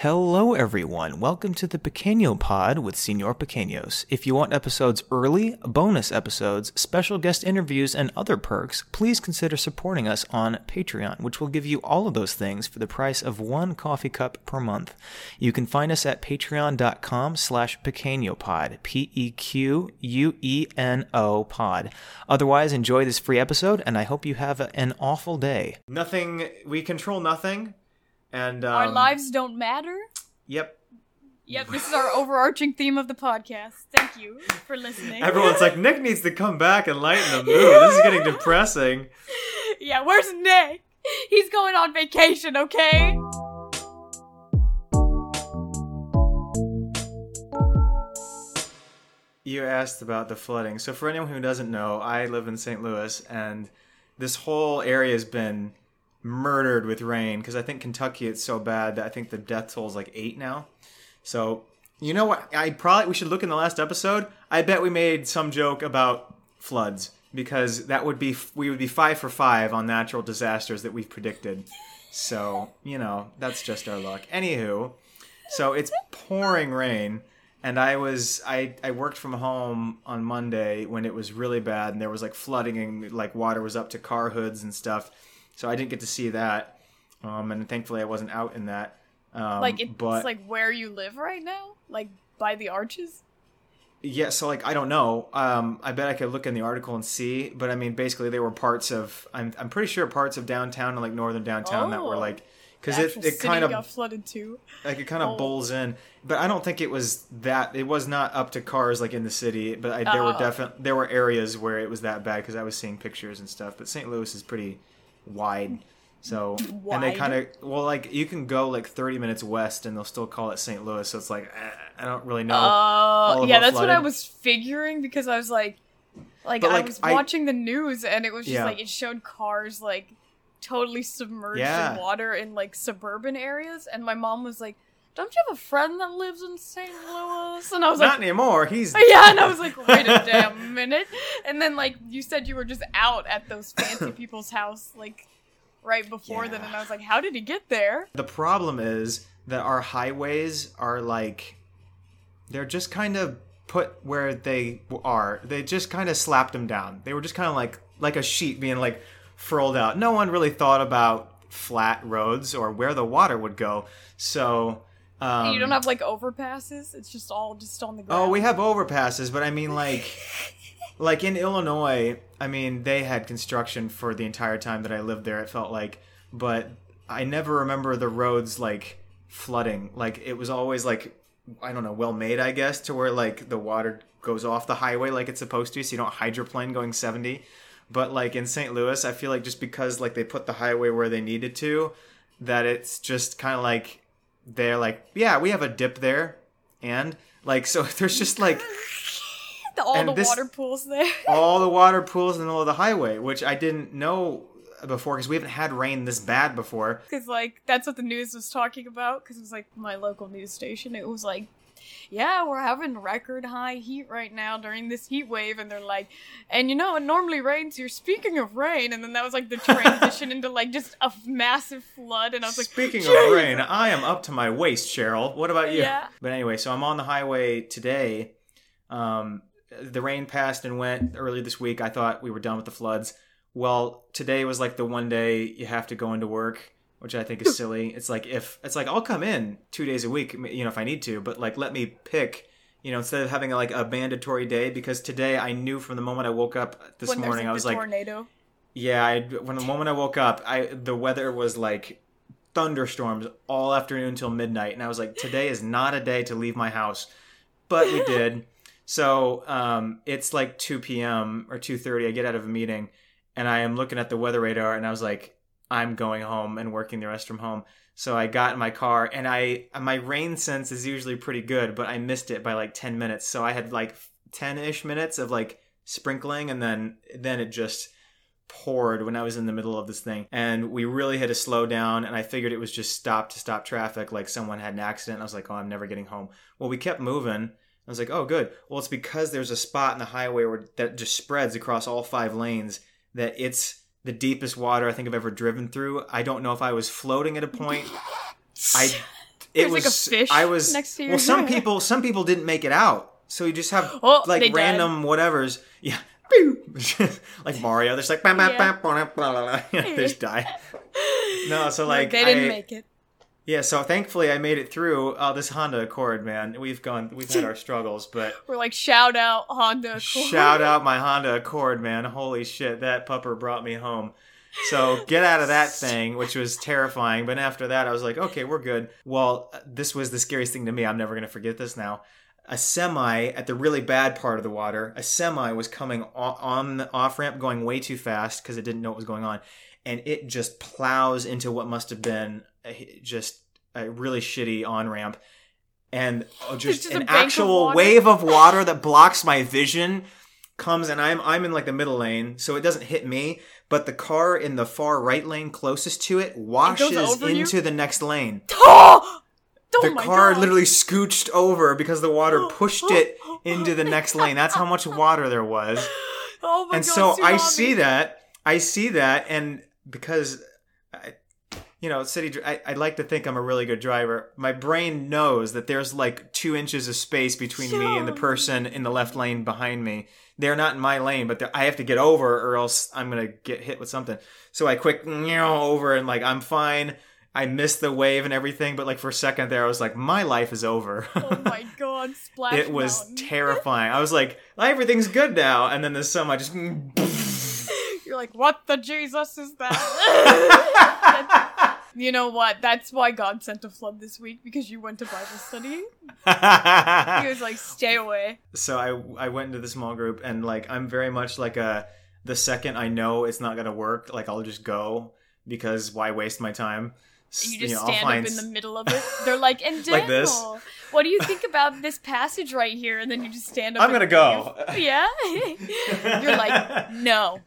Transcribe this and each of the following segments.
Hello, everyone. Welcome to the Pequeño Pod with Senor Pequeños. If you want episodes early, bonus episodes, special guest interviews, and other perks, please consider supporting us on Patreon, which will give you all of those things for the price of one coffee cup per month. You can find us at patreon.com slash pequeñopod, P-E-Q-U-E-N-O pod. Otherwise, enjoy this free episode, and I hope you have an awful day. Nothing. We control nothing, and um, Our lives don't matter. Yep. Yep, this is our overarching theme of the podcast. Thank you for listening. Everyone's like, Nick needs to come back and lighten the mood. This is getting depressing. yeah, where's Nick? He's going on vacation, okay? You asked about the flooding. So for anyone who doesn't know, I live in St. Louis, and this whole area has been murdered with rain because I think Kentucky it's so bad that I think the death toll is like eight now. So you know what? I probably we should look in the last episode. I bet we made some joke about floods because that would be we would be five for five on natural disasters that we've predicted. So you know that's just our luck. Anywho, so it's pouring rain and i was i i worked from home on monday when it was really bad and there was like flooding and like water was up to car hoods and stuff so i didn't get to see that um and thankfully i wasn't out in that um like it's but like where you live right now? Like by the arches? yeah so like i don't know um i bet i could look in the article and see but i mean basically there were parts of i'm, I'm pretty sure parts of downtown and like northern downtown that were Oh. like because it, it kind of got flooded too. like it kind of Oh. bowls in but i don't think it was that it was not up to cars like in the city but I, there were Oh. definitely there were areas where it was that bad because i was seeing pictures and stuff but st louis is pretty wide so and they kind of well like you can go like 30 minutes west and they'll still call it st louis so it's like eh, i don't really know Oh, of yeah, that's what I was figuring because I was like, like, But, I was I- watching the news and it was just Yeah. like it showed cars like totally submerged Yeah. in water in like suburban areas, and my mom was like, "Don't you have a friend that lives in St. Louis?" And I was not like, not anymore he's yeah, and I was like, wait a damn minute. And then like you said you were just out at those fancy people's house like right before then and I was like, how did he get there? The problem is that our highways are like they're just kind of put where they are. They just kind of slapped them down. They were just kind of like like a sheet being like furled out. No one really thought about flat roads or where the water would go. So um, you don't have like overpasses. It's just all just on the ground. Oh, we have overpasses, but I mean like like in Illinois, I mean they had construction for the entire time that I lived there. It felt like, but I never remember the roads like flooding. Like it was always like I don't know, well made, I guess, to where like the water goes off the highway like it's supposed to, so you don't hydroplane going 70. But like in St. Louis, I feel like just because like they put the highway where they needed to, that it's just kind of like they're like, yeah, we have a dip there, and like so there's just like all the this- water pools there. all the water pools in the middle of the highway, which I didn't know before because we haven't had rain this bad before. Because like that's what the news was talking about. Because it was like my local news station. It was like, yeah, we're having record high heat right now during this heat wave, and they're like, and you know, it normally rains here. Speaking of rain, and then that was like the transition into like just a massive flood, and I was like, Speaking of rain, I am up to my waist, Cheryl. What about you? Yeah. But anyway, so I'm on the highway today. Um, the rain passed and went earlier this week. I thought we were done with the floods. Well, today was like the one day you have to go into work, which I think is silly. It's like if it's like I'll come in two days a week, you know, if I need to, but like let me pick. You know, instead of having like a mandatory day, because today I knew from the moment I woke up this when morning, I was like, tornado. yeah, I, when the moment I woke up, I the weather was like thunderstorms all afternoon until midnight, and I was like, today is not a day to leave my house, but we did. So um, it's like 2 p.m. or 2:30. I get out of a meeting, and I am looking at the weather radar, and I was like, I'm going home and working the rest from home. So I got in my car, and I my rain sense is usually pretty good, but I missed it by like 10 minutes. So I had like 10ish minutes of like sprinkling, and then then it just poured when I was in the middle of this thing. And we really had to slow down. And I figured it was just stop to stop traffic, like someone had an accident. I was like, oh, I'm never getting home. Well, we kept moving. I was like, oh, good. Well, it's because there's a spot in the highway where that just spreads across all five lanes that it's the deepest water I think I've ever driven through. I don't know if I was floating at a point. I it There's, was like, a fish I was next to your- well. Some people some people didn't make it out, so you just have Oh, like died. random whatevers. Yeah. like Mario, there's like bam, bam, Yeah. bam, blah, blah, blah, blah. They just die. No, so like they didn't I- make it. Yeah, so thankfully I made it through. Uh, this Honda Accord, man, we've gone, we've had our struggles, but We're like shout out Honda. Accord. shout out my Honda Accord, man. Holy shit, that pupper brought me home. So get out of that thing, which was terrifying. But after that, I was like, okay, we're good. Well, this was the scariest thing to me. I'm never gonna forget this now. A semi at the really bad part of the water, a semi was coming on the off ramp, going way too fast because it didn't know what was going on, and it just plows into what must have been a, just a really shitty on ramp, and just, just an bank of actual wave of water that blocks my vision comes, and I'm I'm in like the middle lane, so it doesn't hit me, but the car in the far right lane closest to it washes you? into the next lane Oh, oh the car God. literally scooched over because the water pushed it into the next lane. That's how much water there was. Oh my and God, so I see that. I see that, and because, I, you know, city. I, I like to think I'm a really good driver. My brain knows that there's like two inches of space between me and the person in the left lane behind me. They're not in my lane, but I have to get over, or else I'm gonna get hit with something. So I quick over, and like I'm fine. I missed the wave and everything, but like for a second there, I was like, my life is over. Oh my God, splash. it was terrifying. I was like, everything's good now, and then the semi just. You're like, what the Jesus is that? you know what? That's why God sent a flood this week because you went to Bible study. He was like, stay away. so I I went into the small group and like I'm very much like a the second I know it's not gonna work, like I'll just go because why waste my time? You just know, I'll stand find up in the middle of it. They're like, and Daniel, Like what do you think about this passage right here? And then you just stand up. I'm gonna go. Yeah. You're like, no.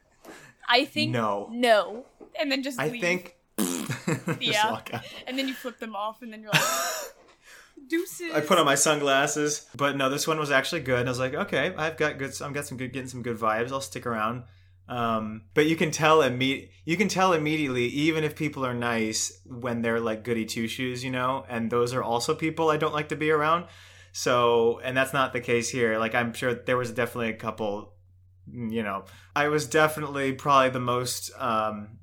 I think No. no. And then just I leave. think. Yeah. And then you flip them off, and then you're like, deuces. I put on my sunglasses, but no, this one was actually good. And I was like, okay, I've got good. I've got some good, getting some good vibes. I'll stick around. Um, but you can tell imme- you can tell immediately, even if people are nice, when they're like goody two shoes, you know. And those are also people I don't like to be around. So, and that's not the case here. Like, I'm sure there was definitely a couple. You know, I was definitely probably the most um,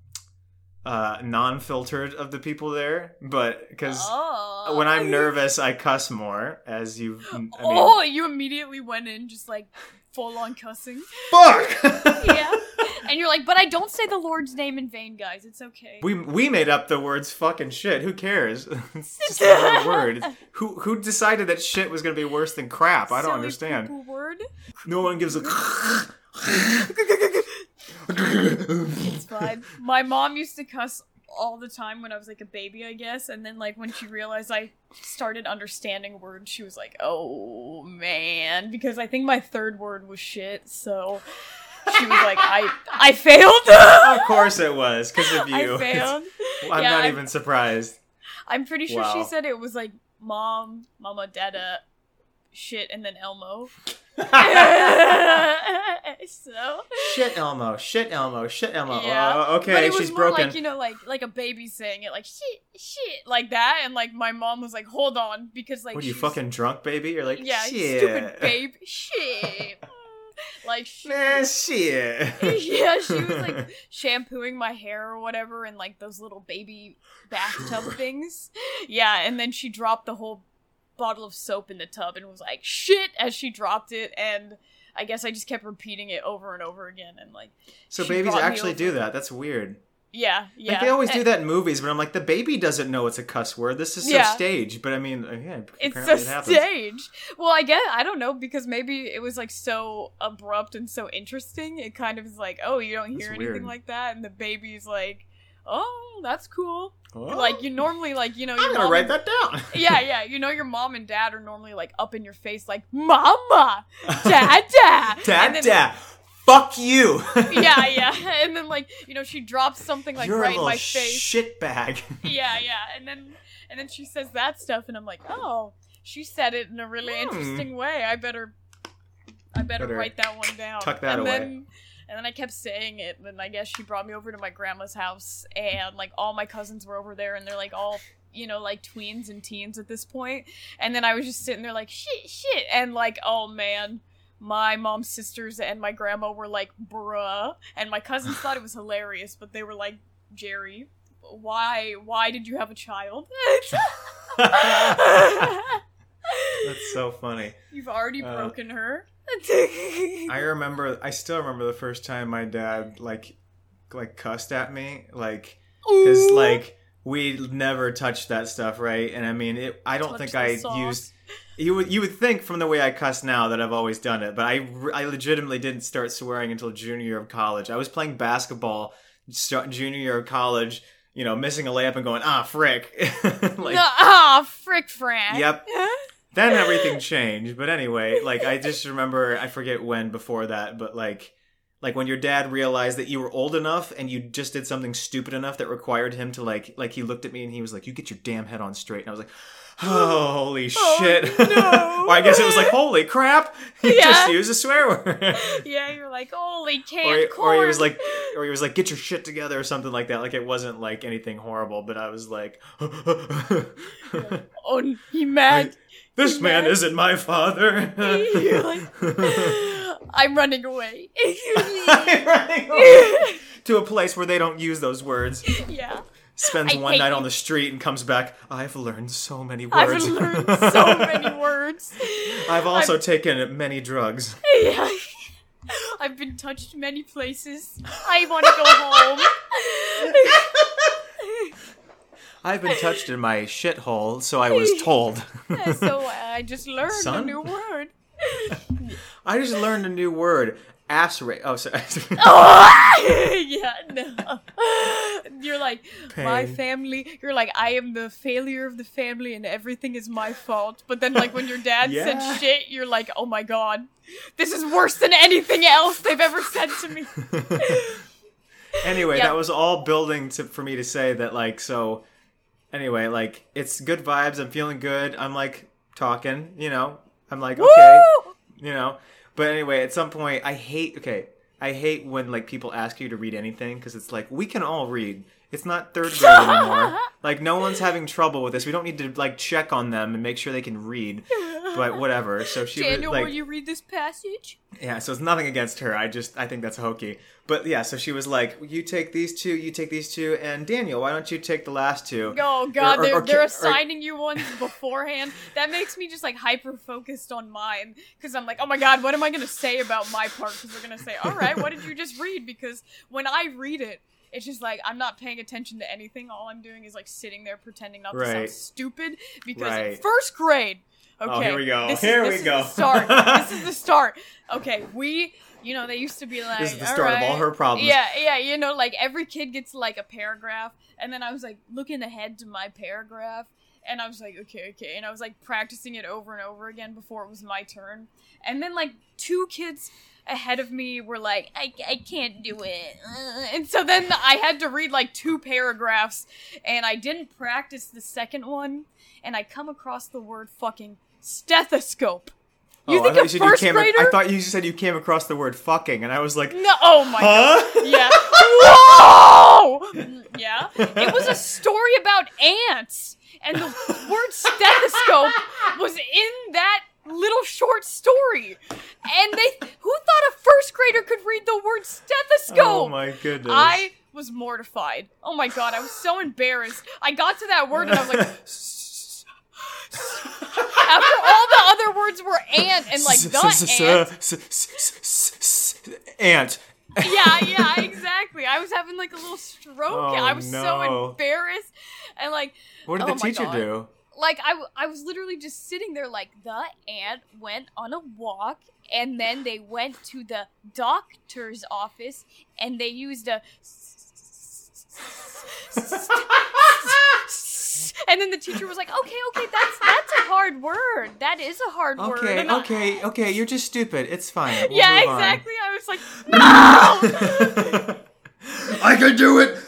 uh, non-filtered of the people there, but because Oh. when I'm nervous, I cuss more, as you. I mean, oh, you immediately went in just like full on cussing. fuck. Yeah. and you're like, but I don't say the Lord's name in vain, guys. It's okay. we we made up the words fucking shit. Who cares? it's just another word. Who who decided that shit was gonna be worse than crap? I don't Silly understand. word. No one gives a. It's fine. My mom used to cuss all the time when I was like a baby, I guess. And then like when she realized I started understanding words, she was like, "Oh man," because I think my third word was shit. So she was like, "I I failed." of course it was because of you. I failed. I'm Yeah, not I'm- even surprised. I'm pretty sure she said it was like mom, mama, dada, shit, and then Elmo. So Shit, Elmo. Shit, Elmo. Shit, Elmo. Yeah. Uh, but okay, it was she's more broken. like you know, like like a baby saying it, like shit, shit, like that, and like my mom was like, "Hold on," because like what are you fucking drunk, baby? You're like, yeah, shit. stupid babe, shit, mm. like shit. Nah, shit. yeah, she was like shampooing my hair or whatever in like those little baby bathtub things. Yeah, and then she dropped the whole bottle of soap in the tub and was like, shit, as she dropped it. And I guess I just kept repeating it over and over again. And like, so babies actually do that. That's weird. yeah, yeah. Like they always do that in movies, but I'm like, the baby doesn't know it's a cuss word. This is so Yeah. staged. But I mean, uh, yeah, It's a it happens. stage. Well, I guess I don't know because maybe it was like so abrupt and so interesting. It kind of is like, oh, you don't That's hear weird. anything like that, and the baby's like, oh, that's cool. Oh, Like you normally like you know I'm gonna write and- that down. yeah, yeah. You know your mom and dad are normally like up in your face, like "Mama, Dad, Dad, Dad, then, dad, fuck you. Yeah, yeah. And then like you know she drops something like You're right in my face. shit bag. yeah, yeah. And then and then she says that stuff, and I'm like, oh, she said it in a really Hmm. interesting way. I better, I better, Better write that one down. tuck that and away. Then, and then I kept saying it, and I guess she brought me over to my grandma's house, and like all my cousins were over there, and they're like all you know, like tweens and teens at this point. And then I was just sitting there like, shit, shit. And like, oh man, my mom's sisters and my grandma were like, bruh. And my cousins thought it was hilarious, but they were like, Jerry, why, why did you have a child? That's so funny. You've already Uh, broken her. I remember. I still remember the first time my dad like like cussed at me, like because like we never touched that stuff, right? And I mean, it, I don't Touch think I sauce. used. You would you would think from the way I cuss now that I've always done it, but I I legitimately didn't start swearing until junior year of college. I was playing basketball start, junior year of college, you know, missing a layup and going ah frick, like no, ah, frick, Frank. Yep. then everything changed. But anyway, like I just remember I forget when before that, but like like when your dad realized that you were old enough and you just did something stupid enough that required him to like like he looked at me and he was like, "You get your damn head on straight." And I was like, "Holy Oh, shit!" no. or I guess it was like, "Holy crap!" He Yeah. just used a swear word. Yeah, you're like, holy or, canned corn. or he was like, or he was like, "Get your shit together" or something like that. Like it wasn't like anything horrible, but I was like, oh, he mad. "This man isn't my father." Like, I'm running away. I'm running away to a place where they don't use those words. yeah, Spends I one night you. on the street and comes back. I've learned so many words. I've learned so many words. I've also taken many drugs. Yeah. I've been touched many places. I want to go home. I've been touched in my shithole, so I was told. so I just learned a new word. I just learned a new word. Ass ra- Oh, sorry. Oh, yeah, no. You're like my family. You're like I am the failure of the family, and everything is my fault. But then, like when your dad Yeah. said shit, you're like, oh my god, this is worse than anything else they've ever said to me. anyway, Yeah. that was all building to, for me to say that, like, so. Anyway, like, it's good vibes. I'm feeling good. I'm like talking, you know. I'm like, okay. Woo! you know but anyway at some point i hate okay i hate when like people ask you to read anything because it's like we can all read it's not third grade anymore like no one's having trouble with this we don't need to like check on them and make sure they can read but whatever so she was Daniel, like will you read this passage? yeah so it's nothing against her i just i think that's hokey but yeah so she was like you take these two you take these two and daniel why don't you take the last two Oh god, Or- or- they're or- they're assigning you ones beforehand. That makes me just like hyper focused on mine because I'm like, oh my god, what am I gonna say about my part? Because they're gonna say, all right, what did you just read? Because when I read it, it's just like I'm not paying attention to anything. All I'm doing is like sitting there pretending not to sound Right. stupid. Because Right. first grade. Okay, Oh, here we go. This Here is, we this go. Is the start. this is the start. Okay, we. You know, they used to be like. this is the start of all her problems Yeah, yeah, you know, like every kid gets like a paragraph, and then I was like looking ahead to my paragraph, and I was like, okay, okay, and I was like practicing it over and over again before it was my turn, and then like two kids ahead of me were like, I, I can't do it, and so then I had to read like two paragraphs, and I didn't practice the second one, and I come across the word fucking stethoscope. You oh, think I thought a you said you first came grader? I thought you said you came across the word fucking and I was like no, oh my god. Yeah. Whoa! Yeah. It was a story about ants. And the word stethoscope was in that little short story. And they who thought a first grader could read the word stethoscope? Oh my goodness. I was mortified. Oh my god, I was so embarrassed. I got to that word and I was like After all the other words were ant and like the ant. ant. yeah, yeah, exactly. I was having like a little stroke. Oh, I was so embarrassed, and like, What did Oh the teacher God. do? like I, w- I was literally just sitting there, like the ant went on a walk, and then they went to the doctor's office, and they used a. And then the teacher was like, "Okay, okay, that's that's a hard word. That is a hard word." Okay, okay, okay. You're just stupid. It's fine. We'll yeah, move on. exactly. I was like, "No!" I can do it.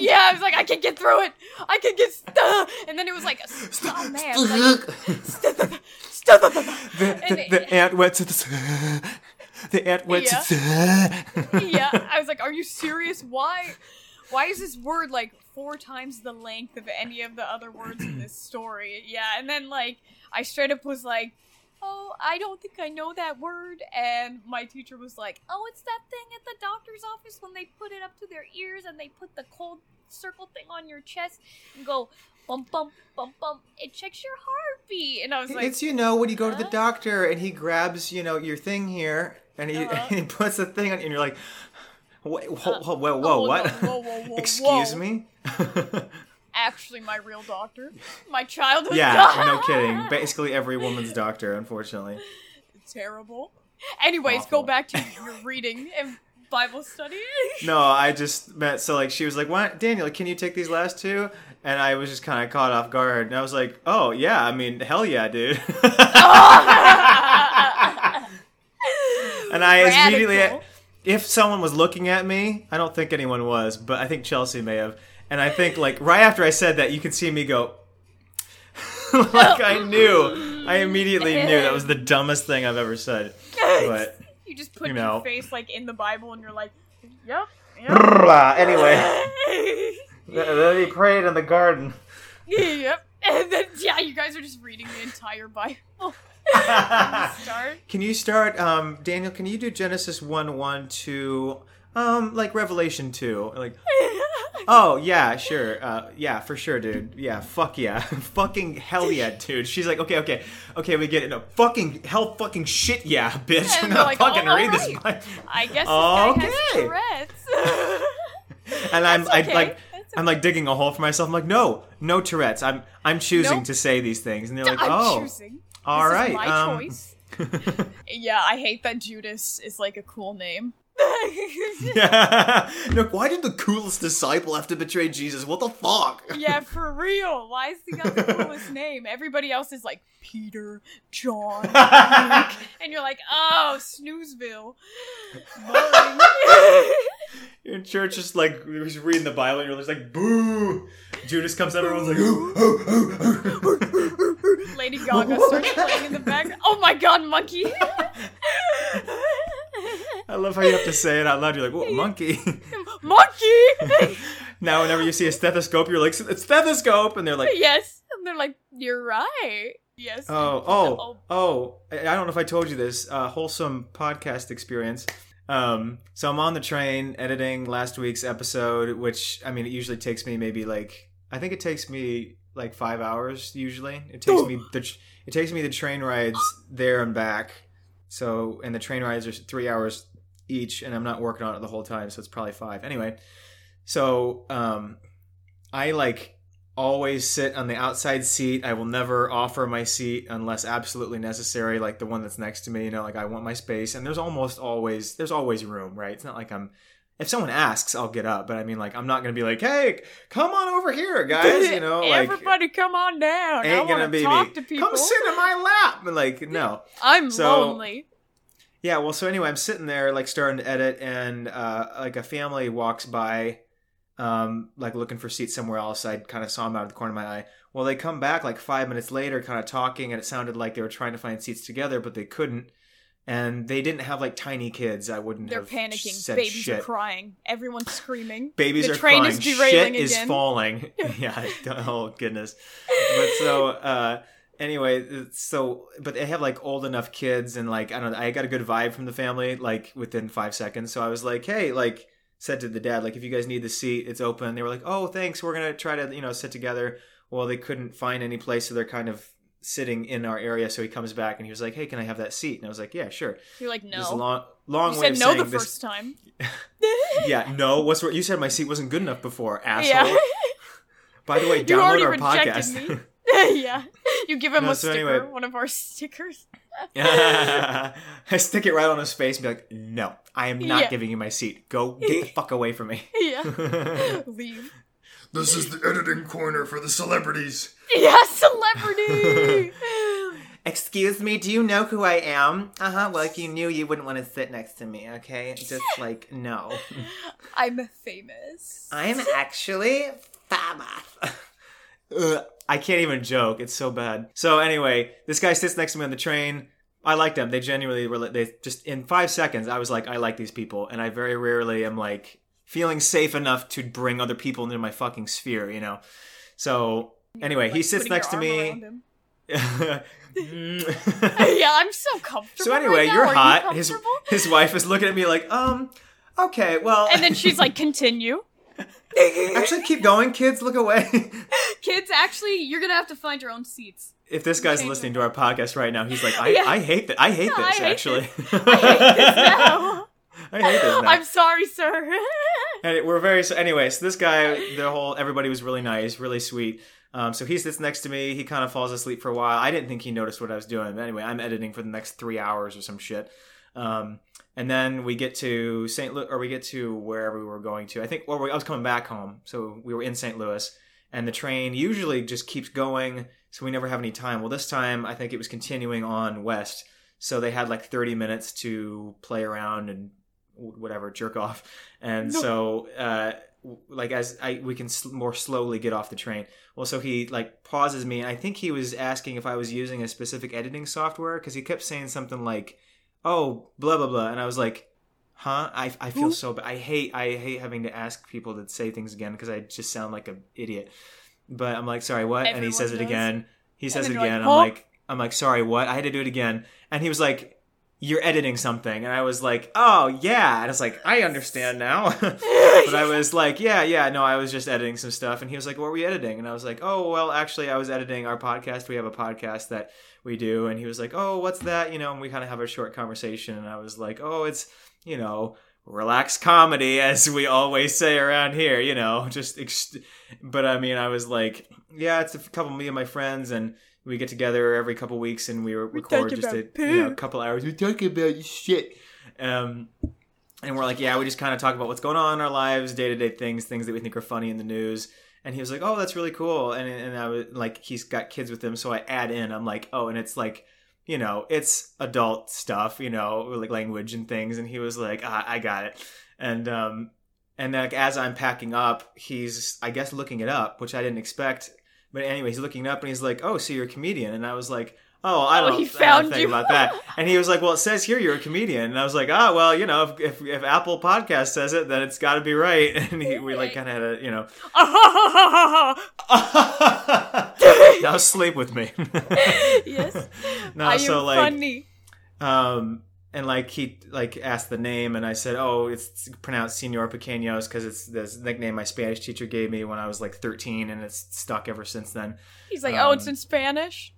yeah, I was like, I can get through it. I can get st-. and then it was like, oh man, like, the, the, the ant went to the. The ant went to. yeah, I was like, are you serious? Why, why is this word like four times the length of any of the other words in this story? Yeah, and then like I straight up was like, oh, I don't think I know that word. And my teacher was like, oh, it's that thing at the doctor's office when they put it up to their ears and they put the cold circle thing on your chest and go bump bump bump bump. It checks your heartbeat. And I was like, it's you know when you go to the doctor and he grabs you know your thing here and he, Uh-huh. and he puts the thing on and you're like, whoa, uh, whoa, whoa, whoa, oh, what? whoa, whoa, whoa, Excuse me. actually my real doctor, my childhood yeah, doctor. no kidding. Basically every woman's doctor, unfortunately. Terrible. Anyways, Awful. go back to your reading and Bible study. No, I just meant so like she was like, "What, Daniel? Can you take these last two? And I was just kind of caught off guard, and I was like, "Oh yeah, I mean, hell yeah, dude." and I immediately, Radical. If someone was looking at me, I don't think anyone was, but I think Chelsea may have. And I think like right after I said that, you could see me go. like I knew, I immediately knew that was the dumbest thing I've ever said. But you just put you know. your face like in the Bible and you're like, yep. anyway, then he prayed in the garden. yep. And then yeah, you guys are just reading the entire Bible. Start. Can you start, um, Daniel? Can you do Genesis one one to, um, like Revelation two? Like, oh yeah, sure, uh, yeah, for sure, dude. Yeah, fuck yeah, fucking hell yeah, dude. She's like, okay, okay, okay, we get it. No, fucking hell, fucking shit, yeah, bitch. I'm not like, fucking "Oh, read this. alright." I guess this guy Okay. has Tourette's. And I'm, That's I like, I'm like digging a hole for myself. I'm like, no, no Tourette's. I'm, I'm choosing Nope. to say these things, and they're like, I'm oh, choosing. All this right, my um, choice. Yeah, I hate that Judas is like a cool name. yeah. Look, why did the coolest disciple have to betray Jesus? What the fuck? yeah, for real. Why is he got the coolest name? Everybody else is like Peter, John, Luke, and you're like, oh, Snoozeville. Your church is like he's reading the Bible, and you're just like, boo. Judas comes up, everyone's like, ooh, ooh, ooh, ooh. Lady Gaga starts playing in the back. Oh my god, monkey! I love how you have to say it out loud. You're like, whoa, monkey. monkey! now, whenever you see a stethoscope, you're like, it's stethoscope, and they're like, yes. And they're like, you're right. Yes. Oh, oh, oh! I I don't know if I told you this. Uh, wholesome podcast experience. Um, so I'm on the train editing last week's episode, which I mean, it usually takes me maybe like I think it takes me like five hours. Usually, it takes me the it takes me the train rides there and back. So and the train rides are three hours each, and I'm not working on it the whole time, so it's probably five. Anyway, so um, I like always sit on the outside seat. I will never offer my seat unless absolutely necessary, like the one that's next to me. You know, like I want my space, and there's almost always there's always room, right? It's not like I'm. If someone asks, I'll get up, but I mean, like, I'm not gonna be like, "Hey, come on over here, guys," you know, like, Everybody come on down. I ain't gonna be talk me. to people. Come sit in my lap, like, no. I'm So- lonely. Yeah, well, so anyway, I'm sitting there, like, starting to edit, and uh, like a family walks by, um, like looking for seats somewhere else. I kind of saw them out of the corner of my eye. Well, they come back like five minutes later, kind of talking, and it sounded like they were trying to find seats together, but they couldn't. And they didn't have like tiny kids. I wouldn't They're have panicking. said Babies shit. are crying. Everyone's screaming. Babies The are train crying. is derailing Shit is falling. yeah. Oh goodness. But so uh, anyway, so but they have like old enough kids, and like I don't. know, I got a good vibe from the family like within five seconds. So I was like, hey, like said to the dad, like if you guys need the seat, it's open. They were like, oh, thanks. We're gonna try to you know sit together. Well, they couldn't find any place, so they're kind of sitting in our area. So he comes back and he was like, hey, can I have that seat? And I was like, yeah, sure. You're like, This no. long, long You way said of no saying the this. first time. Yeah, no. What's what You said my seat wasn't good enough before, asshole. Yeah. By the way, You download our podcast. me. yeah. You give him No, a so sticker, anyway. one of our stickers. I stick it right on his face and be like, "No, I am not Yeah. giving you my seat. Go get the fuck away from me." Yeah. Leave. This is the editing corner for the celebrities. Yeah, celebrity. Excuse me, do you know who I am? Uh huh. Well, if you knew, you wouldn't want to sit next to me. Okay, just like no. I'm famous. I'm actually famous. I can't even joke. It's so bad. So anyway, this guy sits next to me on the train. I liked them. They genuinely were. They just in five seconds, I was like, I like these people, and I very rarely am like feeling safe enough to bring other people into my fucking sphere, you know. So anyway, he sits next to me. yeah, I'm so comfortable. so anyway, right you're Are hot. You his his wife is looking at me like, um, okay, well, and then she's like, "Continue." actually keep going, kids. Look away. Kids, actually, you're gonna have to find your own seats. if this guy's listening to our podcast right now, he's like, I, Yeah. I hate that. I hate I this. hate actually, now. I hate this now. I'm sorry, sir. And we're very so. Anyway, so this guy, the whole everybody was really nice, really sweet. Um, so he sits next to me. He kind of falls asleep for a while. I didn't think he noticed what I was doing. But anyway, I'm editing for the next three hours or some shit. Um, and then we get to St. Louis, or we get to wherever we were going to. I think, or we, I was coming back home, so we were in St. Louis, and the train usually just keeps going, so we never have any time. Well, this time I think it was continuing on west, so they had like 30 minutes to play around and whatever jerk off, and No. so uh, like as I we can sl- more slowly get off the train. Well, so he like pauses me, and I think he was asking if I was using a specific editing software because he kept saying something like, "Oh, blah blah blah," and I was like. Huh? I, I feel so bad. I hate I hate having to ask people to say things again because I just sound like an idiot. But I'm like, sorry, what? and he Everyone says it again. He says it like, again. "Huh?" I'm like, I'm like, sorry, what? I had to do it again. And he was like, you're editing something. And I was like, oh yeah. And I was like, I understand now. but I was like, yeah, yeah, no, I was just editing some stuff. And he was like, what were you editing? And I was like, oh, well, actually, I was editing our podcast. We have a podcast that we do. And he was like, oh, what's that? You know, and we kind of have a short conversation. And I was like, oh, it's, you know, relax comedy, as we always say around here, you know, just, ex- but I mean, I was like, yeah, it's a couple of me and my friends. And, we get together every couple weeks and we record talk just a you know, couple hours. We talk about shit. Um, and we're like, yeah, we just kind of talk about what's going on in our lives, day to day things, things that we think are funny in the news. And he was like, oh, that's really cool. And and I was like, he's got kids with him, so I add in. I'm like, oh, and it's like, you know, it's adult stuff, you know, like language and things. And he was like, ah, I got it. And um, and like as I'm packing up, he's I guess looking it up, which I didn't expect. But anyway, he's looking up and he's like, "Oh, so you're a comedian?" And I was like, "Oh, I Oh, don't, he I don't found you. about that." And he was like, "Well, it says here you're a comedian." And I was like, "Ah, well, you know, if if, if Apple Podcast says it, then it's got to be right." And he, we like kind of had a, you know, now sleep with me. yes. no, I so like, funny. um, and like he like asked the name, and I said, "Oh, it's pronounced Senor Pequeños because it's the nickname my Spanish teacher gave me when I was like 13, and it's stuck ever since then." He's like, oh, it's um, in Spanish.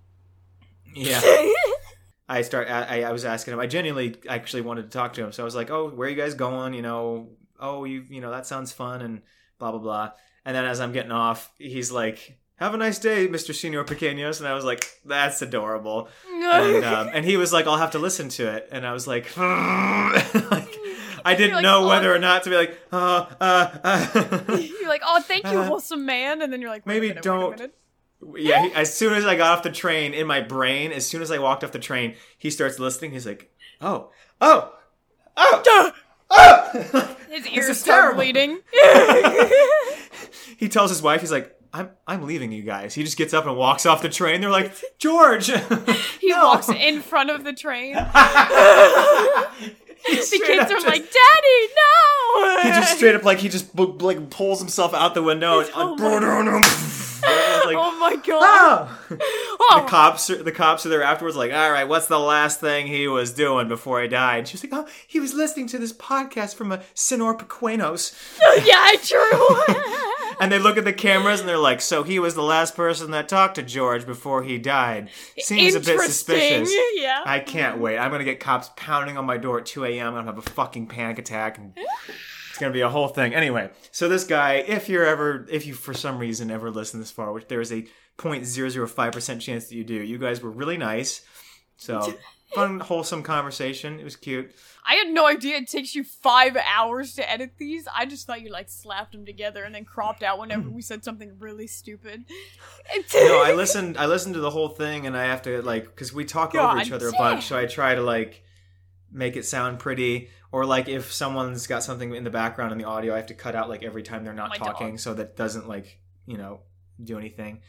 Yeah. I start. I, I was asking him. I genuinely actually wanted to talk to him. So I was like, "Oh, where are you guys going? You know, oh, you, you know, that sounds fun and blah blah blah." And then as I'm getting off, he's like, "Have a nice day, Mr. Senor Pequeños." And I was like, "That's adorable." And um, and he was like, "I'll have to listen to it." And I was like, like I didn't like, know "Oh." whether or not to be like, uh, uh, uh. you're like, oh, thank you, Uh, wholesome man. And then you're like, maybe minute, don't- yeah, he, as soon as I got off the train, in my brain, as soon as I walked off the train, he starts listening. He's like, "Oh, oh, oh, oh!" His ears start bleeding. he tells his wife, "He's like, I'm, I'm leaving you guys." He just gets up and walks off the train. They're like, "George." He No. walks in front of the train. The kids are just- like, Daddy, no! He just straight up like he just like pulls himself out the window and Oh like, oh my god. "Ah!" Oh, the cops are, the cops are there afterwards like all right what's the last thing he was doing before he died she's like oh he was listening to this podcast from a Senor Pequenos yeah, true. And they look at the cameras and they're like so he was the last person that talked to George before he died. Seems a bit suspicious. Yeah. I can't wait. I'm gonna get cops pounding on my door at 2 a.m. I'm gonna have a fucking panic attack and it's gonna be a whole thing. Anyway so this guy if you're ever if you for some reason ever listen this far which there is a 0.005% chance that you do you guys were really nice. So fun wholesome conversation. It was cute I had no idea it takes you five hours to edit these. I just thought you like slapped them together and then cropped out whenever we said something really stupid. no i listened i listened to the whole thing and i have to like because we talk over each other a bunch so i try to like make it sound pretty or like if someone's got something in the background in the audio i have to cut out like every time they're not My talking dog. so that doesn't like you know do anything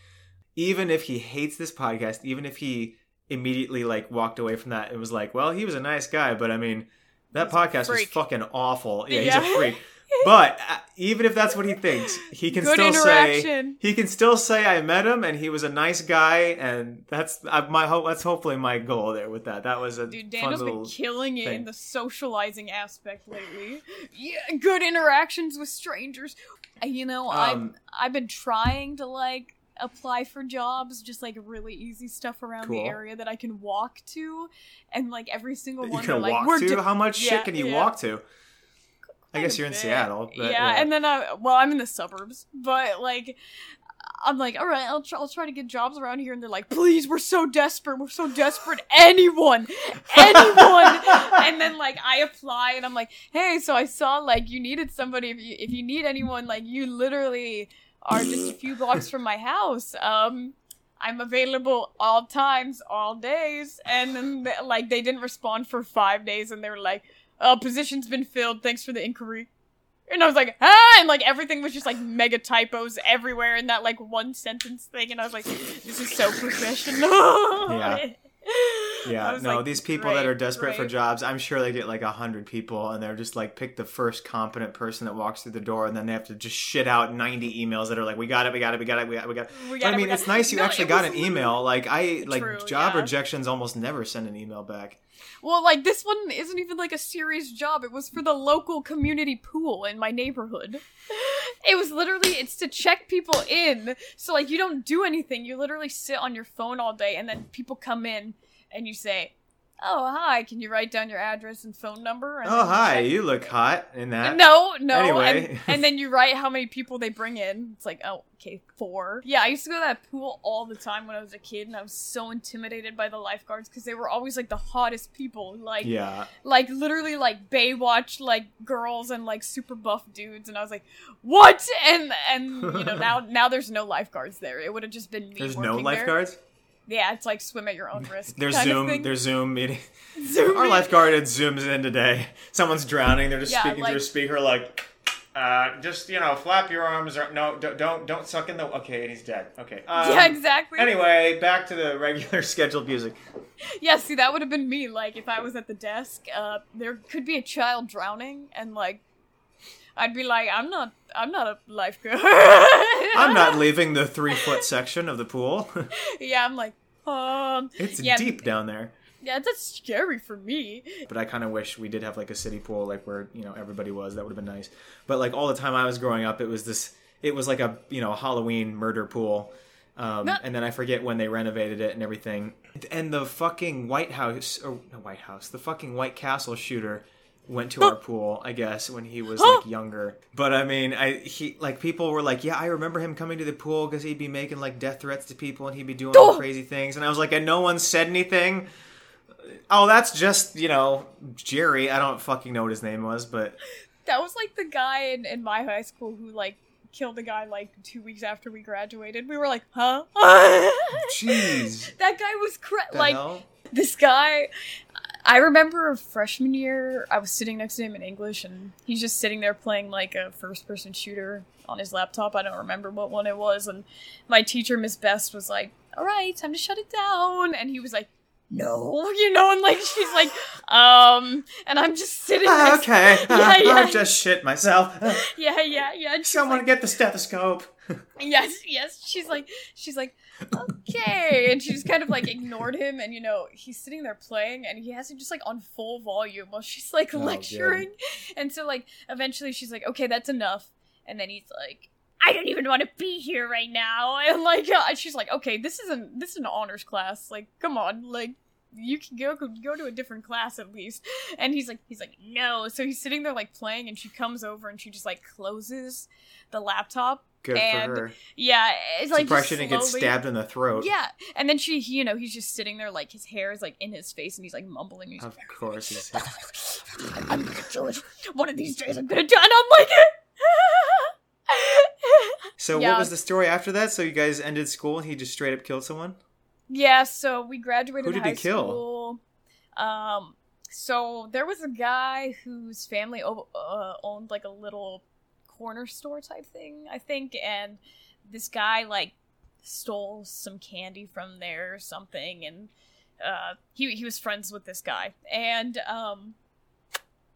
even if he hates this podcast even if he immediately like walked away from that it was like well he was a nice guy but i mean that He's podcast was fucking awful yeah, he's Yeah. a freak But uh, even if that's what he thinks, he can Good still say he can still say I met him and he was a nice guy, and that's uh, my hope. That's hopefully my goal there with that. That was a Dude, Daniel's been killing it thing. in the socializing aspect lately. Yeah, good interactions with strangers. You know, Um, I've I've been trying to like apply for jobs, just like really easy stuff around Cool. the area that I can walk to, and like every single you one. can they're like, walk to. How much Yeah, shit can you yeah. walk to? I guess you're in. Seattle. But, yeah, and then I well, I'm in the suburbs, but like. I'm like, all right, I'll try, I'll try to get jobs around here, and they're like, please, we're so desperate, we're so desperate, anyone, anyone, and then like I apply, and I'm like, hey, so I saw like you needed somebody, if you if you need anyone, like you literally are just a few blocks from my house, um, I'm available all times, all days, and then like they didn't respond for five days, and they were like, uh, position's been filled, thanks for the inquiry. And I was like, ah, and like everything was just like mega typos everywhere in that like one sentence thing, and I was like, this is so professional. Yeah. Yeah, no, like, these people that are desperate for jobs, I'm sure they get like a hundred people, and they're just like pick the first competent person that walks through the door, and then they have to just shit out 90 emails that are like, "We got it, we got it, we got it, we got it." We got it. We got I it, mean, got it's nice you No, actually got an email. Like I like True, job yeah. rejections almost never send an email back. Well, like this one isn't even like a serious job. It was for the local community pool in my neighborhood. It was literally it's to check people in. So like you don't do anything. You literally sit on your phone all day and then people come in and you say, "Oh, hi, can you write down your address and phone number?" And Oh hi, you look hot in that. No, no. Anyway. And, and then you write how many people they bring in. It's like, oh, okay, four. Yeah, I used to go to that pool all the time when I was a kid, and I was so intimidated by the lifeguards because they were always like the hottest people. Like, Yeah, like literally like Baywatch like girls and like super buff dudes, and I was like, what? And and you know now now there's no lifeguards there. It would have just been me. there's no lifeguards. there. Yeah, it's like swim at your own risk. There's Zoom. There's Zoom meeting. Zoom Our lifeguard had zooms in today. Someone's drowning. They're just Yeah, speaking like- through a speaker like, uh, just you know, flap your arms. Or, no, don't, don't don't suck in the. Okay, and he's dead. Okay. Um, yeah, exactly. Anyway, back to the regular scheduled music. Yeah, see, that would have been me. Like, if I was at the desk, uh, there could be a child drowning, and like, I'd be like, I'm not, I'm not a lifeguard. I'm not leaving the three foot section of the pool. yeah, I'm like, um, it's Yeah. deep down there. yeah, that's scary for me. But I kind of wish we did have like a city pool, like where you know everybody was. That would have been nice. But like all the time I was growing up, it was this. It was like a you know Halloween murder pool. Um, No. and then I forget when they renovated it and everything. And the fucking White House or no White House, the fucking White Castle shooter went to our pool, I guess, when he was like younger. But I mean, I he like people were like, yeah, I remember him coming to the pool because he'd be making like death threats to people and he'd be doing all crazy things. And I was like, and no one said anything. Oh, that's just you know Jerry. I don't fucking know what his name was, but That was like the guy in, in my high school who like killed a guy like two weeks after we graduated. We were like, huh? jeez, that guy was cra- like hell? this guy i remember freshman year i was sitting next to him in english and he's just sitting there playing like a first person shooter on his laptop. I don't remember what one it was and my teacher miss best was like all right time to shut it down. And he was like no. You know and like she's like um and i'm just sitting Ah, okay, Yeah, yeah. I just shit myself. yeah yeah yeah. She's Someone like, get the stethoscope. yes yes. She's like she's like okay and she just kind of like ignored him and you know he's sitting there playing and he has it just like on full volume while she's like Oh, lecturing and so like eventually she's like okay that's enough and then he's like I don't even want to be here right now. And like, uh, she's like, okay, this isn't this is an honors class. Like, come on, like, you can go go to a different class at least. And he's like, he's like, no. So he's sitting there like playing, and she comes over and she just like closes the laptop. Good And, for her. Yeah, it's like Surprised she didn't get stabbed in the throat. Yeah, and then she, he, you know, he's just sitting there like his hair is like in his face, and he's like mumbling. He's Of course. He's, I'm gonna do it. One of these days, I'm gonna do it. And I'm like, so Yeah. what was the story after that? So you guys ended school and he just straight up killed someone? yeah. So we graduated Who did high he kill? school. Um, so there was a guy whose family o- uh, owned like a little corner store type thing, I think, and this guy like stole some candy from there or something, and uh, he he was friends with this guy, and um,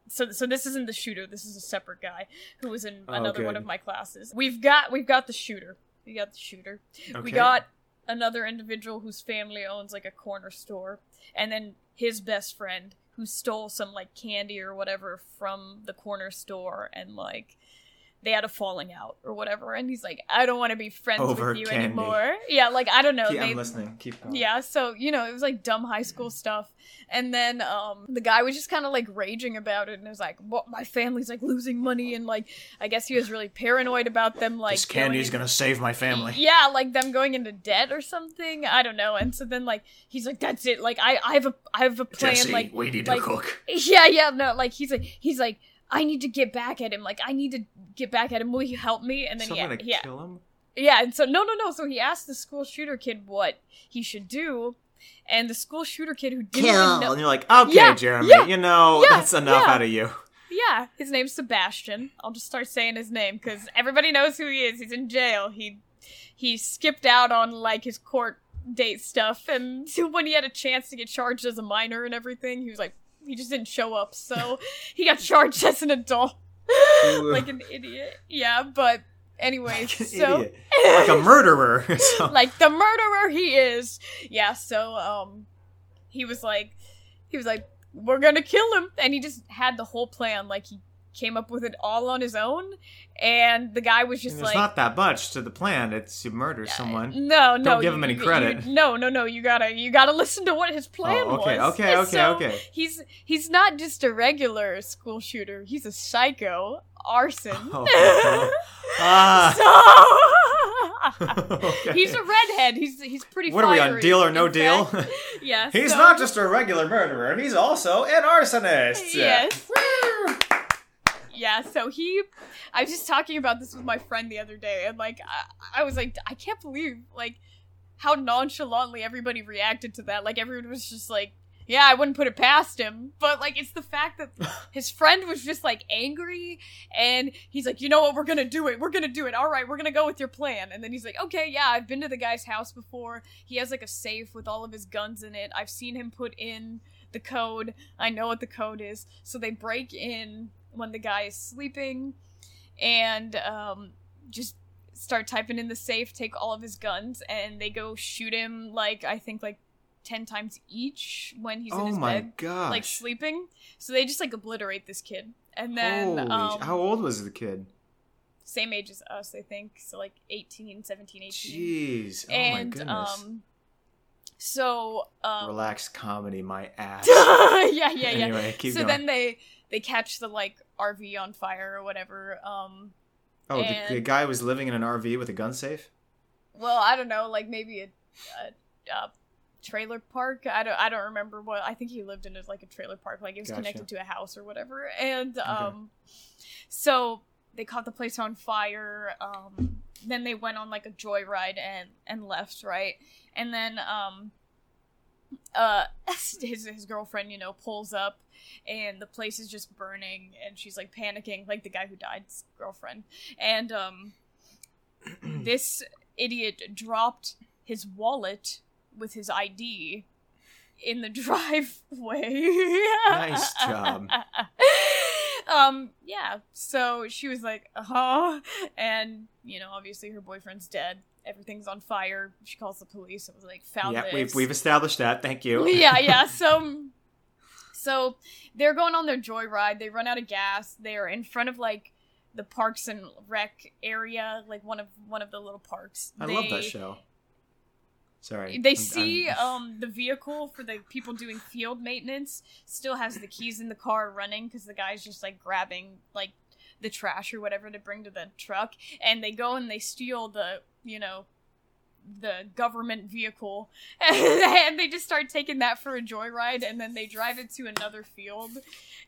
so so this isn't the shooter. This is a separate guy who was in Oh, another one good. of my classes. We've got we've got the shooter. We got the shooter. We got another individual whose family owns like a corner store, and then his best friend who stole some like candy or whatever from the corner store, and like they had a falling out or whatever. And he's like, I don't want to be friends Over with you candy. anymore. Yeah, like I don't know. Keep- they, I'm listening. Keep going. yeah, so you know, it was like dumb high school stuff. And then um the guy was just kind of like raging about it and it was like, "What my family's like losing money and like I guess he was really paranoid about them like this candy's going gonna save my family. yeah, like them going into debt or something. I don't know. And so then like he's like that's it. Like I I have a I have a plan Jesse, like we need like- to cook. yeah, yeah, no, like he's like he's like I need to get back at him. Like I need to get back at him. Will you help me? And then So yeah, I'm gonna yeah, kill him. yeah, and so no, no, no. So he asked the school shooter kid what he should do, and the school shooter kid who didn't even Kill. know. And you're like, okay, Yeah, Jeremy, yeah, you know yeah, that's enough yeah. out of you. Yeah, his name's Sebastian. I'll just start saying his name because everybody knows who he is. He's in jail. He he skipped out on like his court date stuff, and when he had a chance to get charged as a minor and everything, he was like he just didn't show up, so he got charged as an adult, like an idiot. Yeah, but anyway, Like so. idiot. like a murderer. So- like the murderer he is. Yeah, so um he was like he was like we're going to kill him and he just had the whole plan like he came up with it all on his own and the guy was just There's like not that much to the plan. It's you murder someone. no, no. Don't give him any credit. you- no, no, no. You gotta, you gotta listen to what his plan Oh, okay, was. okay, okay, So, okay. He's he's not just a regular school shooter. He's a psycho arson. Oh. Ah. so Okay. he's a redhead. He's he's pretty. What are we on? Deal or no deal? Yeah. He's so- not just a regular murderer. He's also an arsonist. Yes. Yeah, so he, I was just talking about this with my friend the other day, and like, I, I was like, I can't believe like how nonchalantly everybody reacted to that. Like, everyone was just like, yeah, I wouldn't put it past him, but like, it's the fact that his friend was just like angry, and he's like, you know what, we're gonna do it, we're gonna do it. All right, we're gonna go with your plan. And then he's like, okay, yeah, I've been to the guy's house before. He has like a safe with all of his guns in it. I've seen him put in the code. I know what the code is. So they break in when the guy is sleeping and um, just start typing in the safe, take all of his guns, and they go shoot him like I think like ten times each when he's in Oh his my bed, gosh. like sleeping. So they just like obliterate this kid. And then um, how old was the kid? same age as us, I think. So like 18, 17, 18. Jeez. Oh and my goodness. um so um Relaxed comedy, my ass. yeah, yeah, yeah. Anyway, keep so going. then they they catch the like RV on fire or whatever. Um, oh, the, the guy was living in an RV with a gun safe. well, I don't know, like maybe a, a, a trailer park. I don't I don't remember what. I think he lived in a, like a trailer park, like it was Gotcha. connected to a house or whatever. And um, so they caught the place on fire. Um, then they went on like a joyride and and left, right? And then um, uh, his his girlfriend, you know, pulls up, and the place is just burning, and she's like panicking, like the guy who died's girlfriend, and um, this idiot dropped his wallet with his ID in the driveway. Nice job. um, yeah. So she was like, uh huh. And, you know, obviously her boyfriend's dead. Everything's on fire. She calls the police. It was like, found yeah, this. we've we've established that. Thank you. yeah, yeah. So, so they're going on their joyride. They run out of gas. They are in front of like the Parks and Rec area, like one of one of the little parks. I they, love that show. Sorry. They I'm- see I'm- um the vehicle for the people doing field maintenance still has the keys in the car running because the guy's just like grabbing like the trash or whatever to bring to the truck, and they go and they steal the you know the government vehicle. And they just start taking that for a joyride and then they drive it to another field.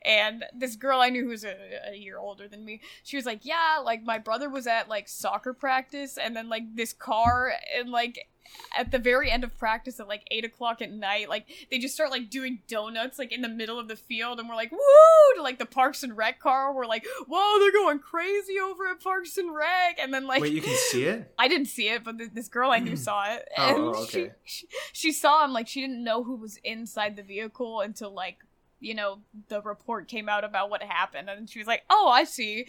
And this girl i knew who was a, a year older than me she was like yeah like my brother was at like soccer practice and then like this car and like at the very end of practice at like eight o'clock at night, like they just start like doing donuts like in the middle of the field, and we're like, woo! To like the Parks and Rec car, we're like, whoa, they're going crazy over at Parks and Rec, and then like Wait, you can see it? I didn't see it, but th- this girl I knew mm. saw it, Oh, and oh, okay. she, she she saw him like she didn't know who was inside the vehicle until like you know, the report came out about what happened, and she was like, "Oh, I see.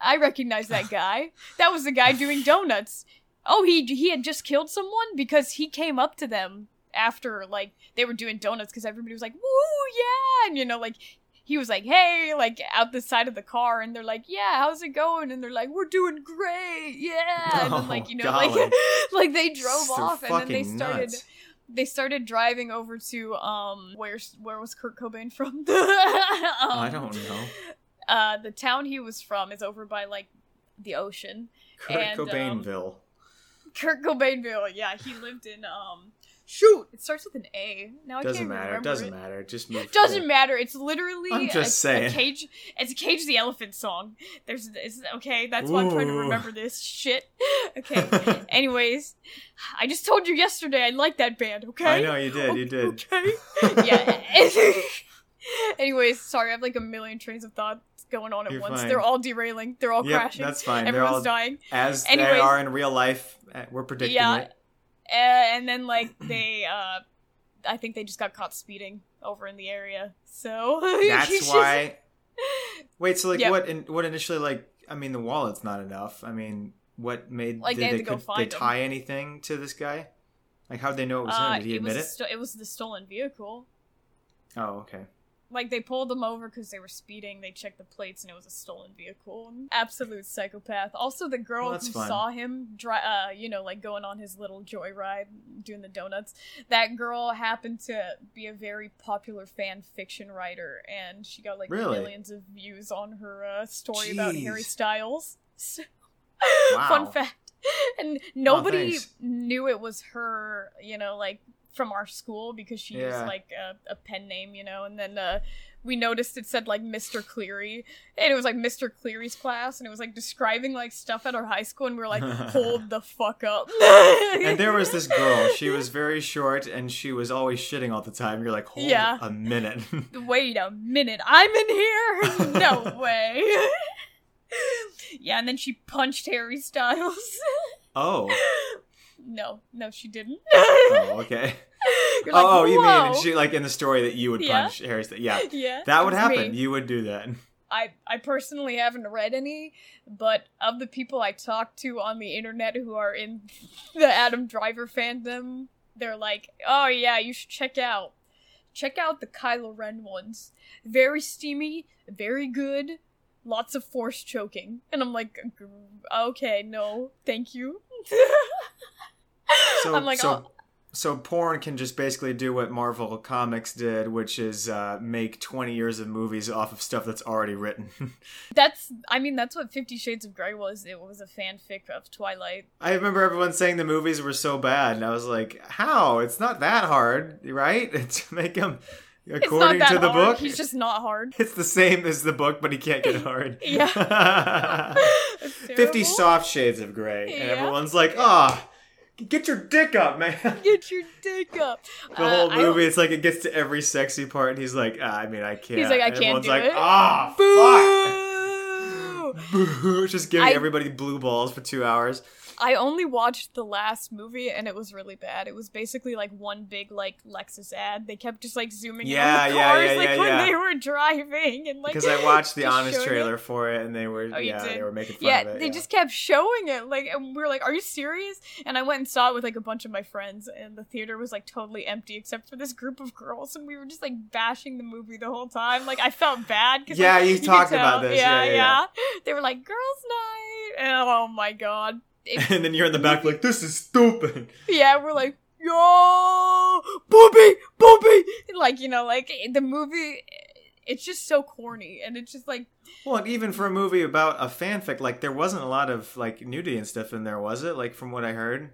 I recognize that guy. That was the guy doing donuts. Oh, he he had just killed someone because he came up to them after like they were doing donuts because everybody was like, "Woo, yeah!" And you know, like he was like, "Hey," like out the side of the car, and they're like, "Yeah, how's it going?" And they're like, "We're doing great, yeah." and then like you know, Oh, golly. like like they drove They're off, and then they started nuts. they started driving over to um where's where was Kurt Cobain from? Um, I don't know. Uh, the town he was from is over by like the ocean. Kurt and, um, Cobainville. Kurt Cobainville. Yeah, he lived in um. Shoot, it starts with an A. Now I doesn't can't matter. remember Doesn't it. matter. Just move. Doesn't forward. matter. It's literally I'm just a, saying. a cage. It's a cage the elephant song. There's it's, okay. That's why I'm trying to remember this shit. Okay. Anyways, I just told you yesterday I like that band. Okay. I know you did. You did. Okay. yeah. Anyways, sorry, I have like a million trains of thought going on at You're once. fine. They're all derailing. They're all Yep, crashing. that's fine. They're Everyone's all dying. as they are in real life. uh, We're predicting Yeah. it. Uh, and then like they, uh, I think they just got caught speeding over in the area. So That's why. Wait. So like, Yep. what? In, what initially? Like, I mean, the wallet's not enough. I mean, what made? Like, did they go could they him. tie anything to this guy? Like, how'd they know it was Uh, him? Did he it was admit it? sto- it was the stolen vehicle. Oh, okay. Like they pulled them over because they were speeding. They checked the plates and it was a stolen vehicle. Absolute psychopath. Also, the girl Well, who fun. saw him, dri- uh, you know, like going on his little joyride, doing the donuts. That girl happened to be a very popular fan fiction writer, and she got like Really? millions of views on her uh, story about Harry Styles. So- Wow. Fun fact. And nobody thanks. knew it was her, you know, like from our school because she used like a, a pen name, you know, and then uh we noticed it said like Mr. Cleary and it was like Mr. Cleary's class and it was like describing like stuff at our high school and we were like, hold the fuck up. And there was this girl. She was very short, and she was always shitting all the time. You're like, hold Yeah. a minute. Wait a minute, I'm in here? No way. yeah, and then she punched Harry Styles. oh. No, no, she didn't. Oh, okay. Like, oh, you mean she like in the story that you would Yeah. punch Harry? Yeah, Yeah, that would happen. me. You would do that. I I personally haven't read any, but of the people I talk to on the internet who are in the Adam Driver fandom, they're like, "Oh yeah, you should check out check out the Kylo Ren ones. Very steamy, very good, lots of force choking." And I'm like, "Okay, no, thank you." So, I'm like, so, "Oh, so porn can just basically do what Marvel Comics did, which is uh, make 20 years of movies off of stuff that's already written. that's I mean, that's what 50 Shades of Grey was. It was a fanfic of Twilight. I remember everyone saying the movies were so bad, and I was like, how? It's not that hard, right? To make them according to the hard. book. He's just not hard. It's the same as the book, but he can't get hard. Yeah. 50 soft shades of gray. And everyone's like, ah, get your dick up, man. Get your dick up. The Uh, whole movie, it's like it gets to every sexy part, and he's like, ah, I mean, I can't. He's like, I And can't do like, it. ah, Boo! fuck. Boo. Just giving I- everybody blue balls for two hours. I only watched the last movie and it was really bad. It was basically like one big like Lexus ad. They kept just like zooming Yeah, in on the cars yeah, like yeah, when yeah. they were driving and like Because I watched the Honest trailer it. for it, and they were, Oh, yeah, they were making fun Yeah, of it. they yeah. just kept showing it. Like, and we were like, "Are you serious?" And I went and saw it with like a bunch of my friends, and the theater was like totally empty except for this group of girls, and we were just like bashing the movie the whole time. Like, I felt bad because Yeah, like, you could talked about this. Yeah, yeah, yeah. They were like, "Girls' night," and oh my god. And then you're in the back like, this is stupid. yeah, we're like, yo, booby, booby, like you know, like the movie. It's just so corny, and it's just like Well, and even for a movie about a fanfic, like there wasn't a lot of like nudity and stuff in there, was it? Like from what I heard.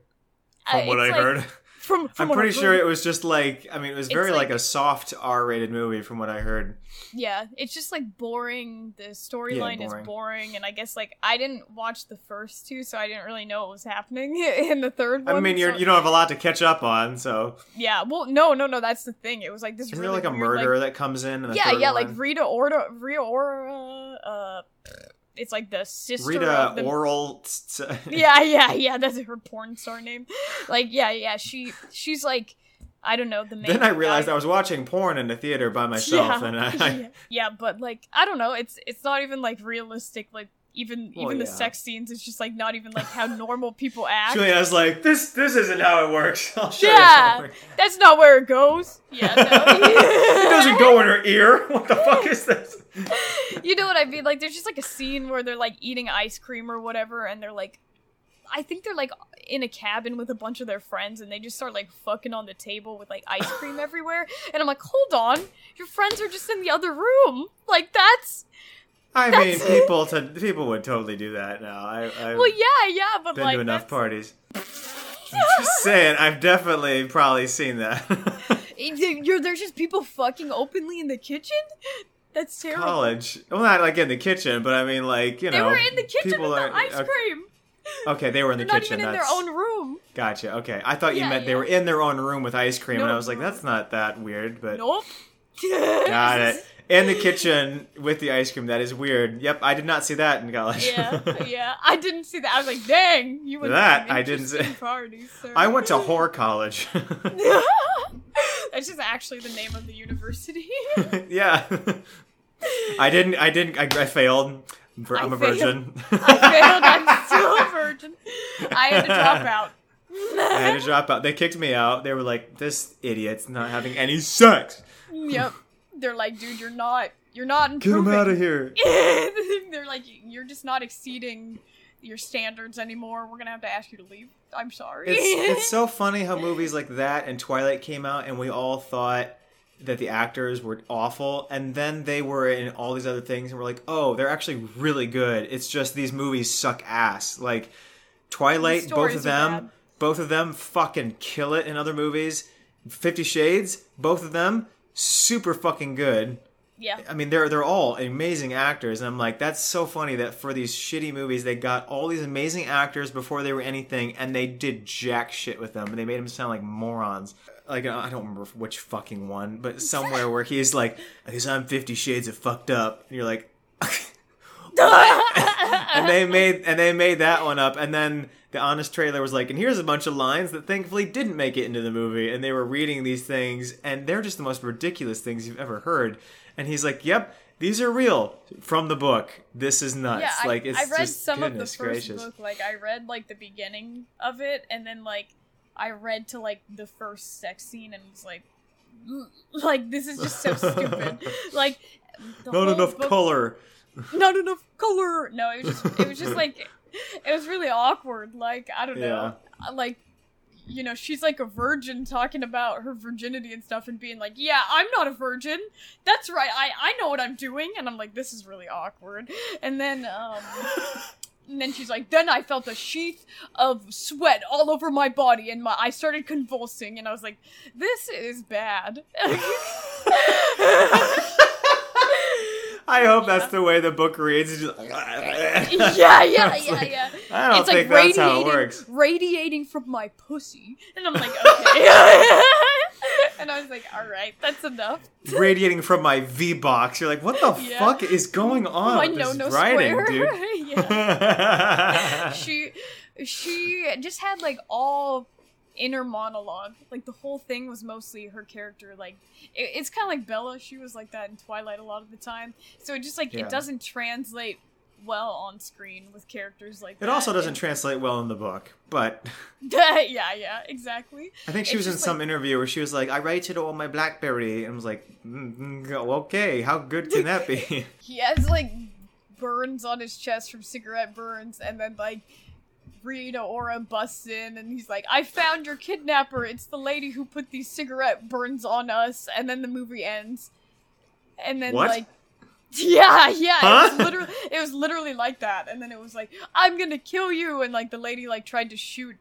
From uh, what I like- heard, From, from I'm pretty sure it was just like I mean, it was very like, like- a soft R-rated movie, from what I heard. Yeah, it's just like boring. The storyline is boring. and I guess like I didn't watch the first two, so I didn't really know what was happening in the third one. I mean, you're so- you don't have a lot to catch up on, so yeah. Well, no, no, no. That's the thing. It was like this. isn't really there like a weird, murder that comes in? in yeah, yeah, one? like Rita Ora, Rita Ora. Uh, it's like the sister Rita of the Oral. yeah, yeah, yeah. That's her porn star name. Like, yeah, yeah. She she's like I don't know the main. Then I realized guy- I was watching porn in the theater by myself, yeah, and I, yeah. yeah, but like I don't know, it's it's not even like realistic. Like even Well, even the sex scenes, it's just like not even like how normal people act. Juliana's like, "This this isn't how it works." I'll show you. Yeah. how. That's not where it goes. Yeah, no. It doesn't go in her ear. What the fuck is this? you know what I mean? Like, there's just like a scene where they're like eating ice cream or whatever, and they're like, I think they're like in a cabin with a bunch of their friends, and they just start like fucking on the table with like ice cream everywhere. And I'm like, hold on, your friends are just in the other room. Like, that's I mean, people to, people would totally do that now. I, I've well, yeah, yeah, but been like, to enough that's- parties. Just saying, I've definitely probably seen that. You're, there's just people fucking openly in the kitchen. That's terrible. College, well, not like in the kitchen, but I mean, like you They know, they were in the kitchen with the uh, ice cream. Okay, they were in the They're not kitchen. even in their own room. gotcha. Okay, I thought you Yeah, meant they were in their own room with ice cream, and I was like, that's not that weird, but Nope. got it. In the kitchen with the ice cream, that is weird. Yep, I did not see that in college. yeah, yeah. I didn't see that. I was like, dang, you went That to I didn't see. sir. I went to whore college. That's just actually the name of the university. yeah. I didn't. I didn't. I, I failed. I I'm a failed. virgin. I failed. I'm still a virgin. I had to drop out. I had to drop out. They kicked me out. They were like, "This idiot's not having any sex. yep. They're like, dude, you're not. You're not Get him out of here." They're like, you're just not exceeding your standards anymore. We're gonna have to ask you to leave. I'm sorry. It's it's so funny how movies like that and Twilight came out, and we all thought that the actors were awful, and then they were in all these other things, and we're like, "Oh, they're actually really good." It's just these movies suck ass. Like Twilight, both of them, both of them fucking kill it in other movies. Fifty Shades, both of them super fucking good. yeah. I mean, they're they're all amazing actors, and I'm like, that's so funny that for these shitty movies, they got all these amazing actors before they were anything, and they did jack shit with them, and they made them sound like morons. Like I don't remember which fucking one, but somewhere where he's like, "Because I'm Fifty Shades of fucked up," and you're like, and they made and they made that one up, and then the honest trailer was like, and here's a bunch of lines that thankfully didn't make it into the movie, and they were reading these things, and they're just the most ridiculous things you've ever heard. And he's like, "Yep, these are real from the book. This is nuts. Yeah, I, like it's I read just some of the first gracious. book. Like I read like the beginning of it, and then like I read to like the first sex scene, and it was like, like this is just so stupid. Like Not enough book- color. Not enough color. No, it was just it was just like it was really awkward. Like I don't know, like. You know, she's like a virgin talking about her virginity and stuff and being like, Yeah, I'm not a virgin. That's right, I, I know what I'm doing. And I'm like, This is really awkward. And then, um, and then she's like, Then I felt a sheath of sweat all over my body and my, I started convulsing. And I was like, This is bad. I hope that's the way the book reads. Like- yeah, yeah, yeah, like, yeah. I don't it's think like that's how it radiating, works. radiating from my pussy, and I'm like, okay. and I was like, all right, that's enough. Radiating from my V box. You're like, what the Yeah. fuck is going on my no no writing, square. dude? yeah. she she just had like all inner monologue. Like the whole thing was mostly her character. Like it, it's kind of like Bella. She was like that in Twilight a lot of the time. So it just like Yeah. it doesn't translate well on screen with characters like It that. also doesn't And- translate well in the book, but yeah, yeah, exactly. I think she It's was in just some interview where she was like, "I write it on my BlackBerry," and was like, mm, mm, "Okay, how good can that be?" He has like burns on his chest from cigarette burns, and then like Rita Ora busts in, and he's like, "I found your kidnapper. It's the lady who put these cigarette burns on us." And then the movie ends, and then What? like. Yeah, yeah, it was literally it was literally like that, and then it was like, "I'm gonna kill you," and like the lady like tried to shoot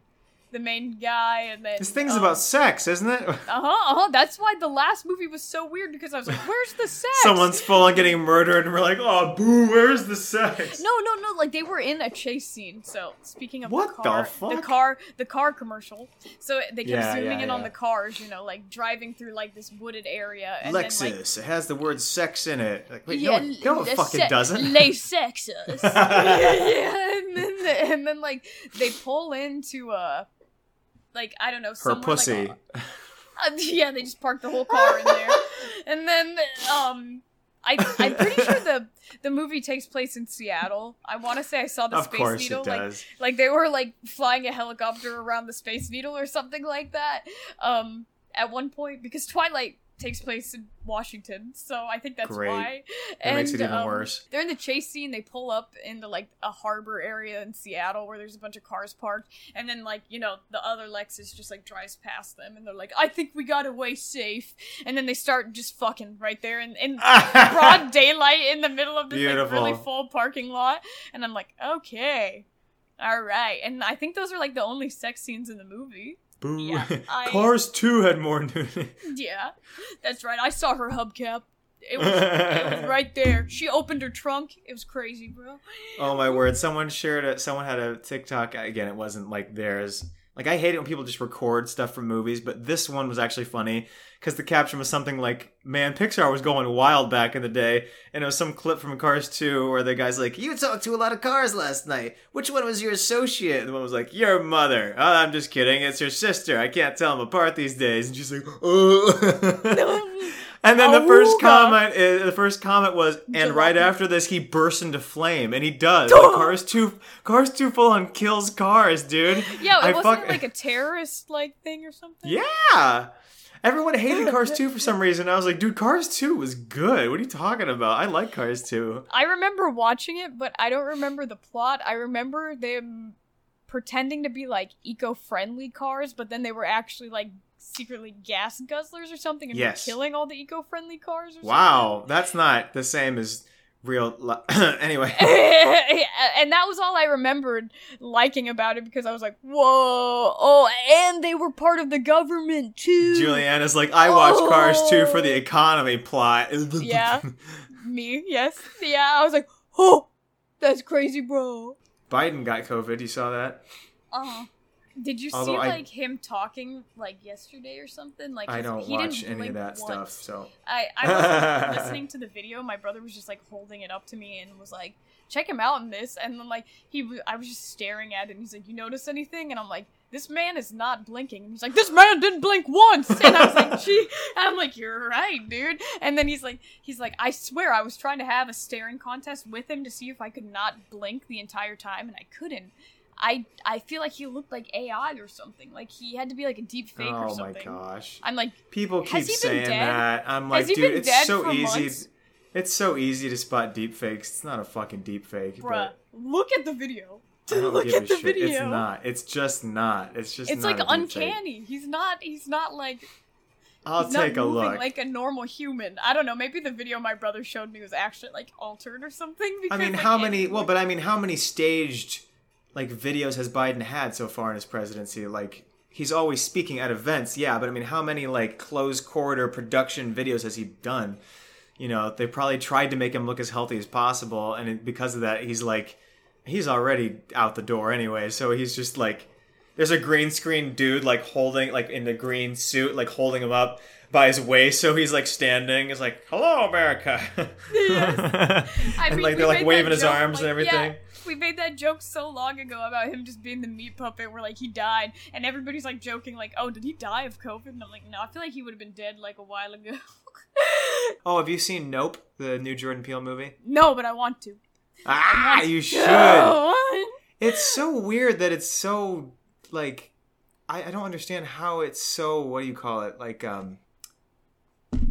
the main guy, and then this thing's um, about sex, isn't it? Uh huh. Uh-huh. That's why the last movie was so weird because I was like, "Where's the sex?" Someone's full on getting murdered, and we're like, "Oh, boo! Where's the sex?" No, no, no. Like they were in a chase scene. So speaking of What the the car, fuck? car, the car commercial. So they kept Yeah, zooming yeah, in on the cars. You know, like driving through like this wooded area. And Then, like, Lexus. it has the word "sex" in it. Like, wait, yeah, no, it- no, it fucking se- doesn't. Les sexes. yeah, and then and then like they pull into uh like I don't know Her pussy. Like, Uh, yeah, they just parked the whole car in there, and then um, I I'm pretty sure the the movie takes place in Seattle. I want to say I saw the of Space Needle. it Like like they were like flying a helicopter around the Space Needle or something like that. Um, at one point because Twilight takes place in Washington, so I think that's Great. why. That makes it even um, worse. They're in the chase scene. They pull up into like a harbor area in Seattle where there's a bunch of cars parked, and then like you know the other Lexus just like drives past them, and they're like, "I think we got away safe," and then they start just fucking right there in, in broad daylight in the middle of this like really full parking lot, and I'm like, okay. All right, and I think those are like the only sex scenes in the movie. Boo. yeah, I- Cars 2 had more nudity. Yeah, that's right. I saw her hubcap. It was, it was right there. She opened her trunk. It was crazy, bro. Oh my word! Someone shared it. Someone had a TikTok. Again, it wasn't like theirs. Like I hate it when people just record stuff from movies, but this one was actually funny because the caption was something like, "Man, Pixar was going wild back in the day," and it was some clip from Cars 2 where the guy's like, "You talked to a lot of cars last night. Which one was your associate?" And the one was like, "Your mother." Oh, I'm just kidding. It's your sister. I can't tell them apart these days. And she's like, "Oh." And then the first comment, is, the first comment was, and right after this, he bursts into flame, and he does. Cars two, cars two, full on kills cars, dude. Yeah, I it wasn't fuck- like a terrorist like thing or something. yeah. Everyone hated Cars 2 for some reason. I was like, dude, Cars 2 was good. What are you talking about? I like Cars 2. I remember watching it, but I don't remember the plot. I remember them pretending to be like eco-friendly cars, but then they were actually like secretly gas guzzlers or something, and Yes. killing all the eco-friendly cars. Or Wow, that's not the same as real. Li- anyway, and that was all I remembered liking about it because I was like, "Whoa! Oh, and they were part of the government too." Juliana's like, I watched Cars 2 for the Oh. economy plot. Yeah. Me, yes, yeah. I was like, "Oh, that's crazy, bro." Biden got COVID. You saw that? Uh-huh. Did you Although see I- like him talking like yesterday or something? Like I don't he watch didn't any of that stuff, so. I I wasn't listening to the video. My brother was just like holding it up to me and was like, "Check him out in this." And then like he, w- I was just staring at it. and He's like, "You notice anything?" And I'm like, "This man is not blinking." And he's like, "This man didn't blink once." And I was like, "Gee," and I'm like, "You're right, dude." And then he's like, he's like, "I swear, I was trying to have a staring contest with him to see if I could not blink the entire time, and I couldn't." I I feel like he looked like AI or something. Like he had to be like a deep fake or Oh my gosh. I'm like, People keep Has he been saying that. I'm like, dude, it's so easy. months? It's so easy to spot deep fakes. It's not a fucking deep fake. bruh, look at the video. But I don't look give at a the shit. video. It's not. It's just not. It's just It's like fake. uncanny. He's not. He's not like. I'll take a look. like a normal human. I don't know. Maybe the video my brother showed me was actually like altered or something. I mean, like, how many? Well, but I mean, how many staged like videos has Biden had so far in his presidency? Like, he's always speaking at events, yeah, but I mean, how many like closed corridor production videos has he done? You know, they probably tried to make him look as healthy as possible, and because of that, he's like, he's already out the door anyway. So he's just like, there's a green screen dude like holding like in the green suit, like holding him up by his waist, so he's like standing. It's like, hello, America. I and like they're like waving his arms and like, yeah, everything. We made that joke so long ago about him just being the meat puppet where like he died and everybody's like joking like oh did he die of covid and i'm like no i feel like he would have been dead like a while ago Oh, have you seen Nope, the new Jordan Peele movie? no but i want to Ah, you should. It's so weird that it's so like I, I don't understand how it's so what do you call it? Like um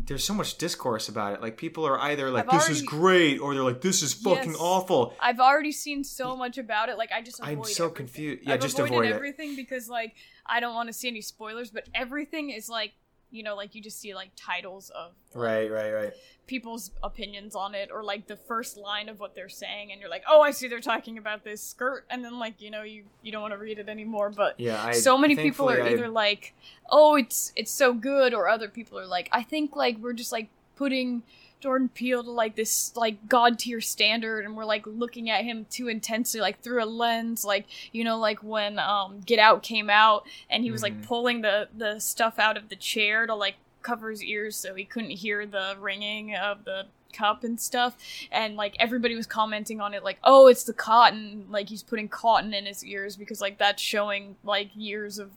there's so much discourse about it. Like people are either like I've this is great or they're like this is fucking Yes. awful. I've already seen so much about it. Like I just avoid I'm so everything. confused. Yeah, I've just avoided avoid it. everything because like I don't want to see any spoilers. But everything is like you know like you just see like titles of like, Right, right, right. people's opinions on it or like the first line of what they're saying and you're like oh I see they're talking about this skirt and then like you know you you don't want to read it anymore. But Yeah, I so many people are I- either like oh it's it's so good or other people are like I think like we're just like putting Jordan Peele to like this like god tier standard and we're like looking at him too intensely like through a lens like you know like when um Get Out came out and he was like Mhm. pulling the the stuff out of the chair to like cover his ears so he couldn't hear the ringing of the cup and stuff and like everybody was commenting on it like oh it's the cotton like he's putting cotton in his ears because like that's showing like years of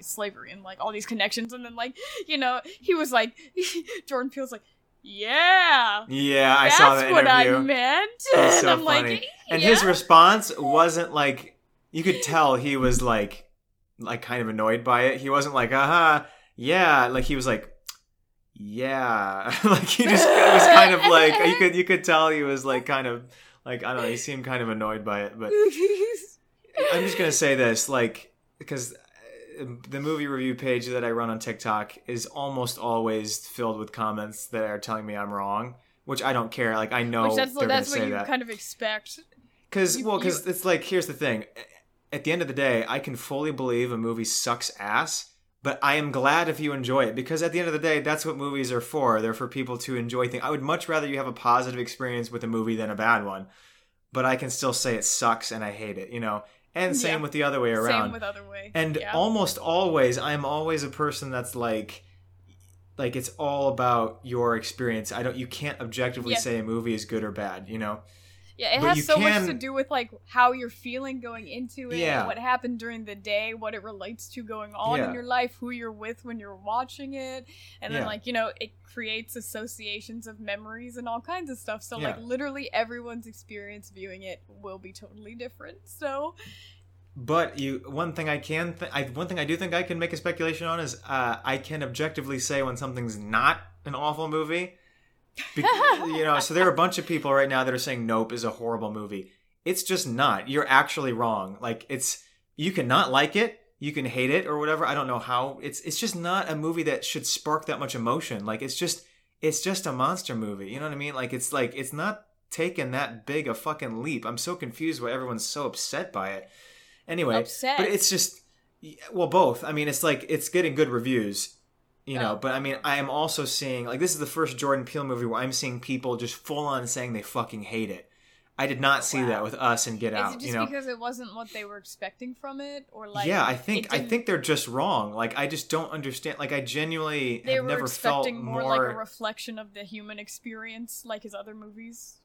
slavery and like all these connections, and then like you know he was like Jordan Peele's like. Yeah, Yeah, I that's saw that interview. That's what. I meant. And so I'm funny. like, and his response wasn't like you could tell he was like like kind of annoyed by it. He wasn't like, "Uh-huh, yeah." Like he was like, "Yeah." like he just it was kind of like you could you could tell he was like kind of like I don't know, he seemed kind of annoyed by it, but I'm just gonna say this, like, because the movie review page that I run on TikTok is almost always filled with comments that are telling me I'm wrong, which I don't care. Like, I know Which that's they're that's what you that kind of expect. because well, because it's like here's the thing. At the end of the day, I can fully believe a movie sucks ass, but I am glad if you enjoy it because at the end of the day, that's what movies are for. They're for people to enjoy things. I would much rather you have a positive experience with a movie than a bad one, but I can still say it sucks and I hate it. You know, and same Yeah. with the other way around. Same with other way. and yeah. almost always, I'm always a person that's like. Like it's all about your experience. I don't. You can't objectively Yeah. say a movie is good or bad. You know. Yeah, it But has so much to do with like how you're feeling going into it, Yeah. what happened during the day, what it relates to going on Yeah. in your life, who you're with when you're watching it, and then like you know it creates associations of memories and all kinds of stuff. So like literally everyone's experience viewing it will be totally different. So But you, one thing I can, th- I, one thing I do think I can make a speculation on is uh, I can objectively say when something's not an awful movie. Be- you know, so there are a bunch of people right now that are saying Nope is a horrible movie. It's just not. You're actually wrong. Like it's, you can not like it, you can hate it or whatever. I don't know how. It's it's just not a movie that should spark that much emotion. Like it's just, it's just a monster movie. You know what I mean? Like it's like it's not taking that big a fucking leap. I'm so confused why everyone's so upset by it. Anyway, Upset? but it's just well both. I mean, it's like it's getting good reviews, you know. But I mean, I am also seeing like this is the first Jordan Peele movie where I'm seeing people just full on saying they fucking hate it. I did not see Wow. that with Us and Get is Out. it just you know, because it wasn't what they were expecting from it, or like yeah, I think I think they're just wrong. Like I just don't understand. Like I genuinely they have were never felt expecting more. more like a reflection of the human experience, like his other movies,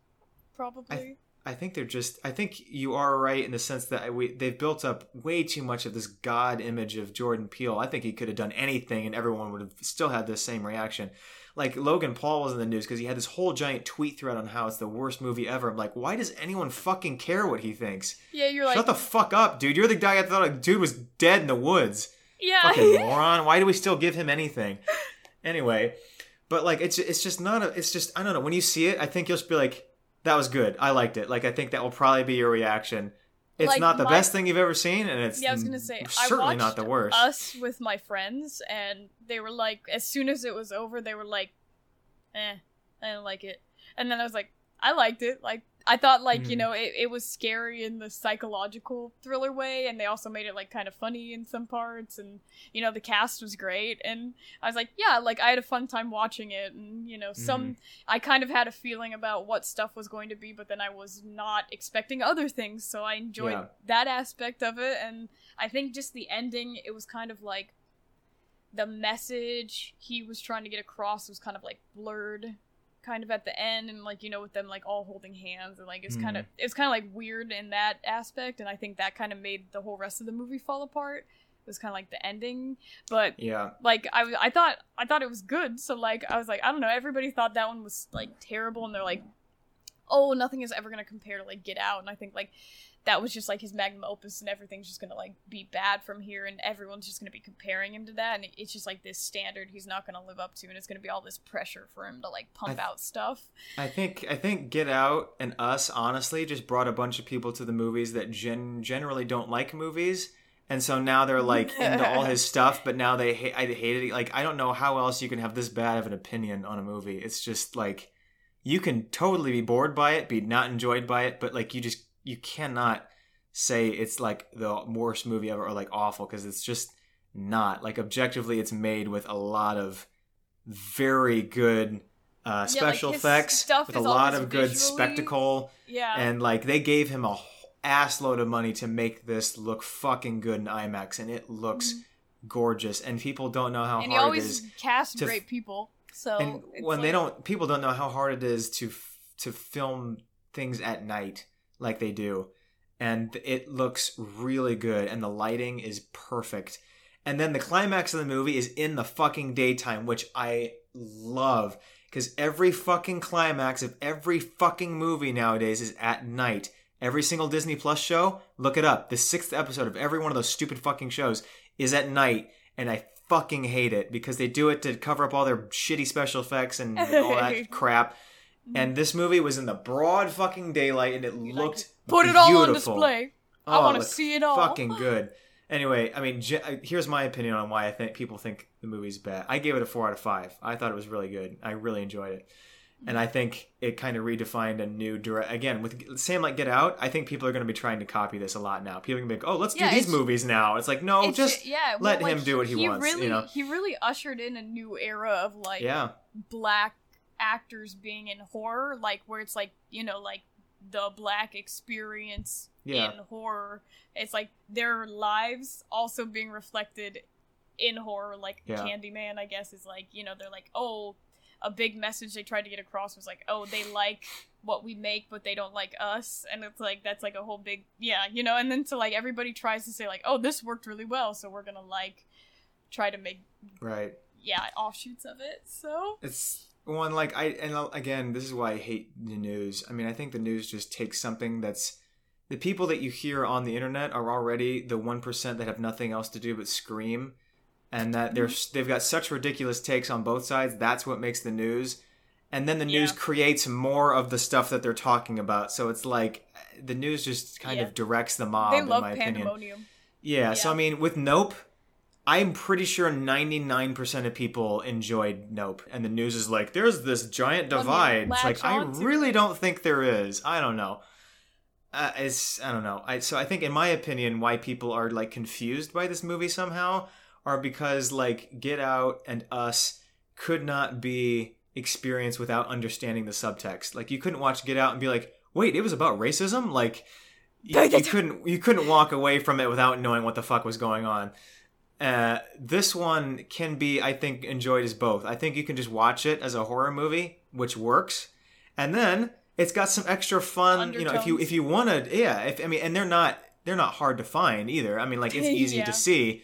probably. I think they're just. I think you are right in the sense that we they've built up way too much of this god image of Jordan Peele. I think he could have done anything, and everyone would have still had the same reaction. Like Logan Paul was in the news because he had this whole giant tweet thread on how it's the worst movie ever. I'm like, why does anyone fucking care what he thinks? yeah, you're like, Shut the fuck up, dude. You're the guy I thought a dude was dead in the woods. yeah, Fucking moron. Why do we still give him anything? Anyway, but like it's it's just not a. It's just I don't know. When you see it, I think you'll just be like, that was good. I liked it. Like I think that will probably be your reaction. It's Like, not the my- best thing you've ever seen, and it's Yeah, I was gonna say certainly not the worst. Us with my friends, and they were like, as soon as it was over, they were like, "Eh, I didn't like it," and then I was like, "I liked it." Like I thought, like you Mhm. know, it, it was scary in the psychological thriller way, and they also made it like kind of funny in some parts, and you know, the cast was great, and I was like, yeah, like I had a fun time watching it, and you know, some Mm-hmm. I kind of had a feeling about what stuff was going to be, but then I was not expecting other things, so I enjoyed Yeah. that aspect of it. And I think just the ending, it was kind of like the message he was trying to get across was kind of like blurred kind of at the end and like you know with them like all holding hands and like it's kind of mm. it's kind of like weird in that aspect and i think that kind of made the whole rest of the movie fall apart it was kind of like the ending but yeah, like I, I thought I thought it was good. So like I was like I don't know. Everybody thought that one was like terrible, and they're like, oh, nothing is ever gonna compare to like Get Out. And I think like that was just like his magnum opus, and everything's just gonna like be bad from here, and everyone's just gonna be comparing him to that, and it's just like this standard he's not gonna live up to, and it's gonna be all this pressure for him to like pump th- out stuff. I think I think Get Out and Us honestly just brought a bunch of people to the movies that gen- generally don't like movies. And so now they're like into all his stuff, but now they hate. I hated it. Like I don't know how else you can have this bad of an opinion on a movie. It's just like you can totally be bored by it, be not enjoyed by it, but like you just you cannot say it's like the worst movie ever or like awful because it's just not. Like objectively, it's made with a lot of very good uh, Yeah, like, special effects with a lot of good visually- spectacle Yeah, and like they gave him a ass load of money to make this look fucking good in IMAX and it looks gorgeous and people don't know how Mm-hmm. and he hard it always is cast to great people. So and when they don't people don't know how hard it is to f- to film things at night like they do and it looks really good and the lighting is perfect And then the climax of the movie is in the fucking daytime, which I love. Because every fucking climax of every fucking movie nowadays is at night. Every single Disney Plus show, look it up. The sixth episode of every one of those stupid fucking shows is at night. And I fucking hate it because they do it to cover up all their shitty special effects and all that crap. And this movie was in the broad fucking daylight and it looked Put it all on beautiful. display. I Oh, want to see it all. Fucking good. Anyway, I mean, uh, here's my opinion on why I think people think the movie's bad. I gave it a four out of five. I thought it was really good. I really enjoyed it, and I think it kind of redefined a new direct. Again, with same like Get Out, I think people are going to be trying to copy this a lot now. People are going to be like, "Oh, let's Yeah, do these movies now." It's like, no, It's just ju- yeah, let well, him do what he, wants. Really, you know? he really ushered in a new era of like Yeah, black actors being in horror, like where it's like you know like the black experience Yeah. in horror. It's like their lives also being reflected in horror. Like Yeah. Candyman, I guess, is like you know they're like oh. A big message they tried to get across was like, "Oh, they like what we make, but they don't like us," and it's like that's like a whole big, yeah, you know. And then so like everybody tries to say like, "Oh, this worked really well, so we're gonna like try to make right. yeah offshoots of it." So It's one like I and uh, again, this is why I hate the news. I mean, I think the news just takes something that's the people that you hear on the internet are already the one percent that have nothing else to do but scream, and that they're mm-hmm. they've got such ridiculous takes on both sides. That's what makes the news, and then the news Yeah. creates more of the stuff that they're talking about. So it's like the news just kind Yeah. of directs the mob. they in love my opinion. pandemonium. Yeah, so I mean, with Nope, I'm pretty sure 99% of people enjoyed Nope, and the news is like, there's this giant divide. It's like, I really it. don't think there is. I don't know. Uh, it's I don't know. I so I think in my opinion, why people are like confused by this movie somehow are because like Get Out and Us could not be experienced without understanding the subtext. Like you couldn't watch Get Out and be like, wait, it was about racism. Like you, you couldn't you couldn't walk away from it without knowing what the fuck was going on. Uh, this one can be, I think, enjoyed as both. I think you can just watch it as a horror movie, which works, and then it's got some extra fun. You know, if you if you want to, yeah. If I mean, and they're not they're not hard to find either. I mean, like it's easy Yeah. to see,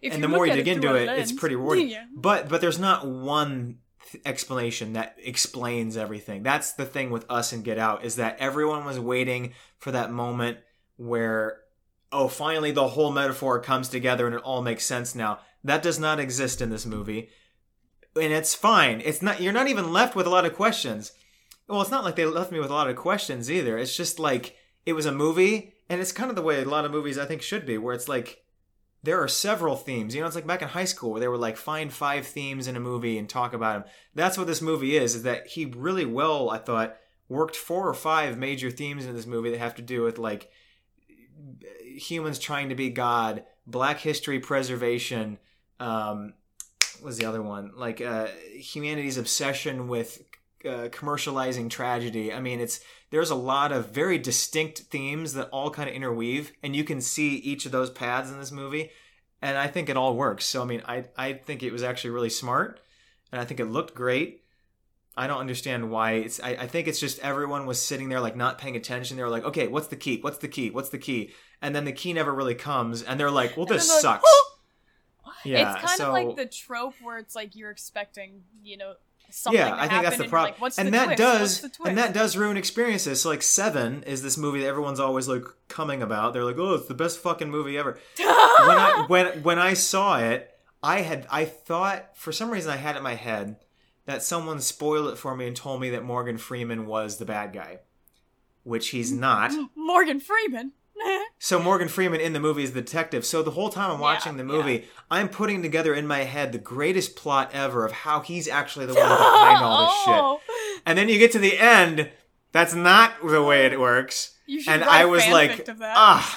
If and the more you dig into it, it's pretty rewarding. Yeah. But but there's not one th- explanation that explains everything. That's the thing with us and Get Out is that everyone was waiting for that moment where oh finally the whole metaphor comes together and it all makes sense now. That does not exist in this movie. And it's fine. It's not you're not even left with a lot of questions. Well, it's not like they left me with a lot of questions either. It's just like it was a movie and it's kind of the way a lot of movies I think should be where it's like there are several themes. You know, it's like back in high school where they were like find five themes in a movie and talk about them. That's what this movie is. Is that he really well, I thought, worked four or five major themes in this movie that have to do with like humans trying to be God, Black history preservation. Um, was the other one? Like uh, humanity's obsession with uh, commercializing tragedy. I mean, it's there's a lot of very distinct themes that all kind of interweave, and you can see each of those paths in this movie, and I think it all works. So I mean, I I think it was actually really smart, and I think it looked great. I don't understand why it's. I, I think it's just everyone was sitting there like not paying attention. They were like, okay, what's the key? What's the key? What's the key? And then the key never really comes, and they're like, well, this then like, sucks. Yeah, it's kind so- of like the trope where it's like you're expecting, you know, something yeah, I think that's the problem. Like, and the that twist? does What's the twist? and that does ruin experiences. So like Seven is this movie that everyone's always like coming about. They're like, oh, it's the best fucking movie ever. when I when when I saw it, I had I thought for some reason I had it in my head that someone spoiled it for me and told me that Morgan Freeman was the bad guy, which he's not. Morgan Freeman. So Morgan Freeman in the movie is the detective. So the whole time I'm watching the movie, I'm putting together in my head the greatest plot ever of how he's actually the one behind all this shit. oh, And then you get to the end, that's not the way it works. You should And I was like, of that. ah,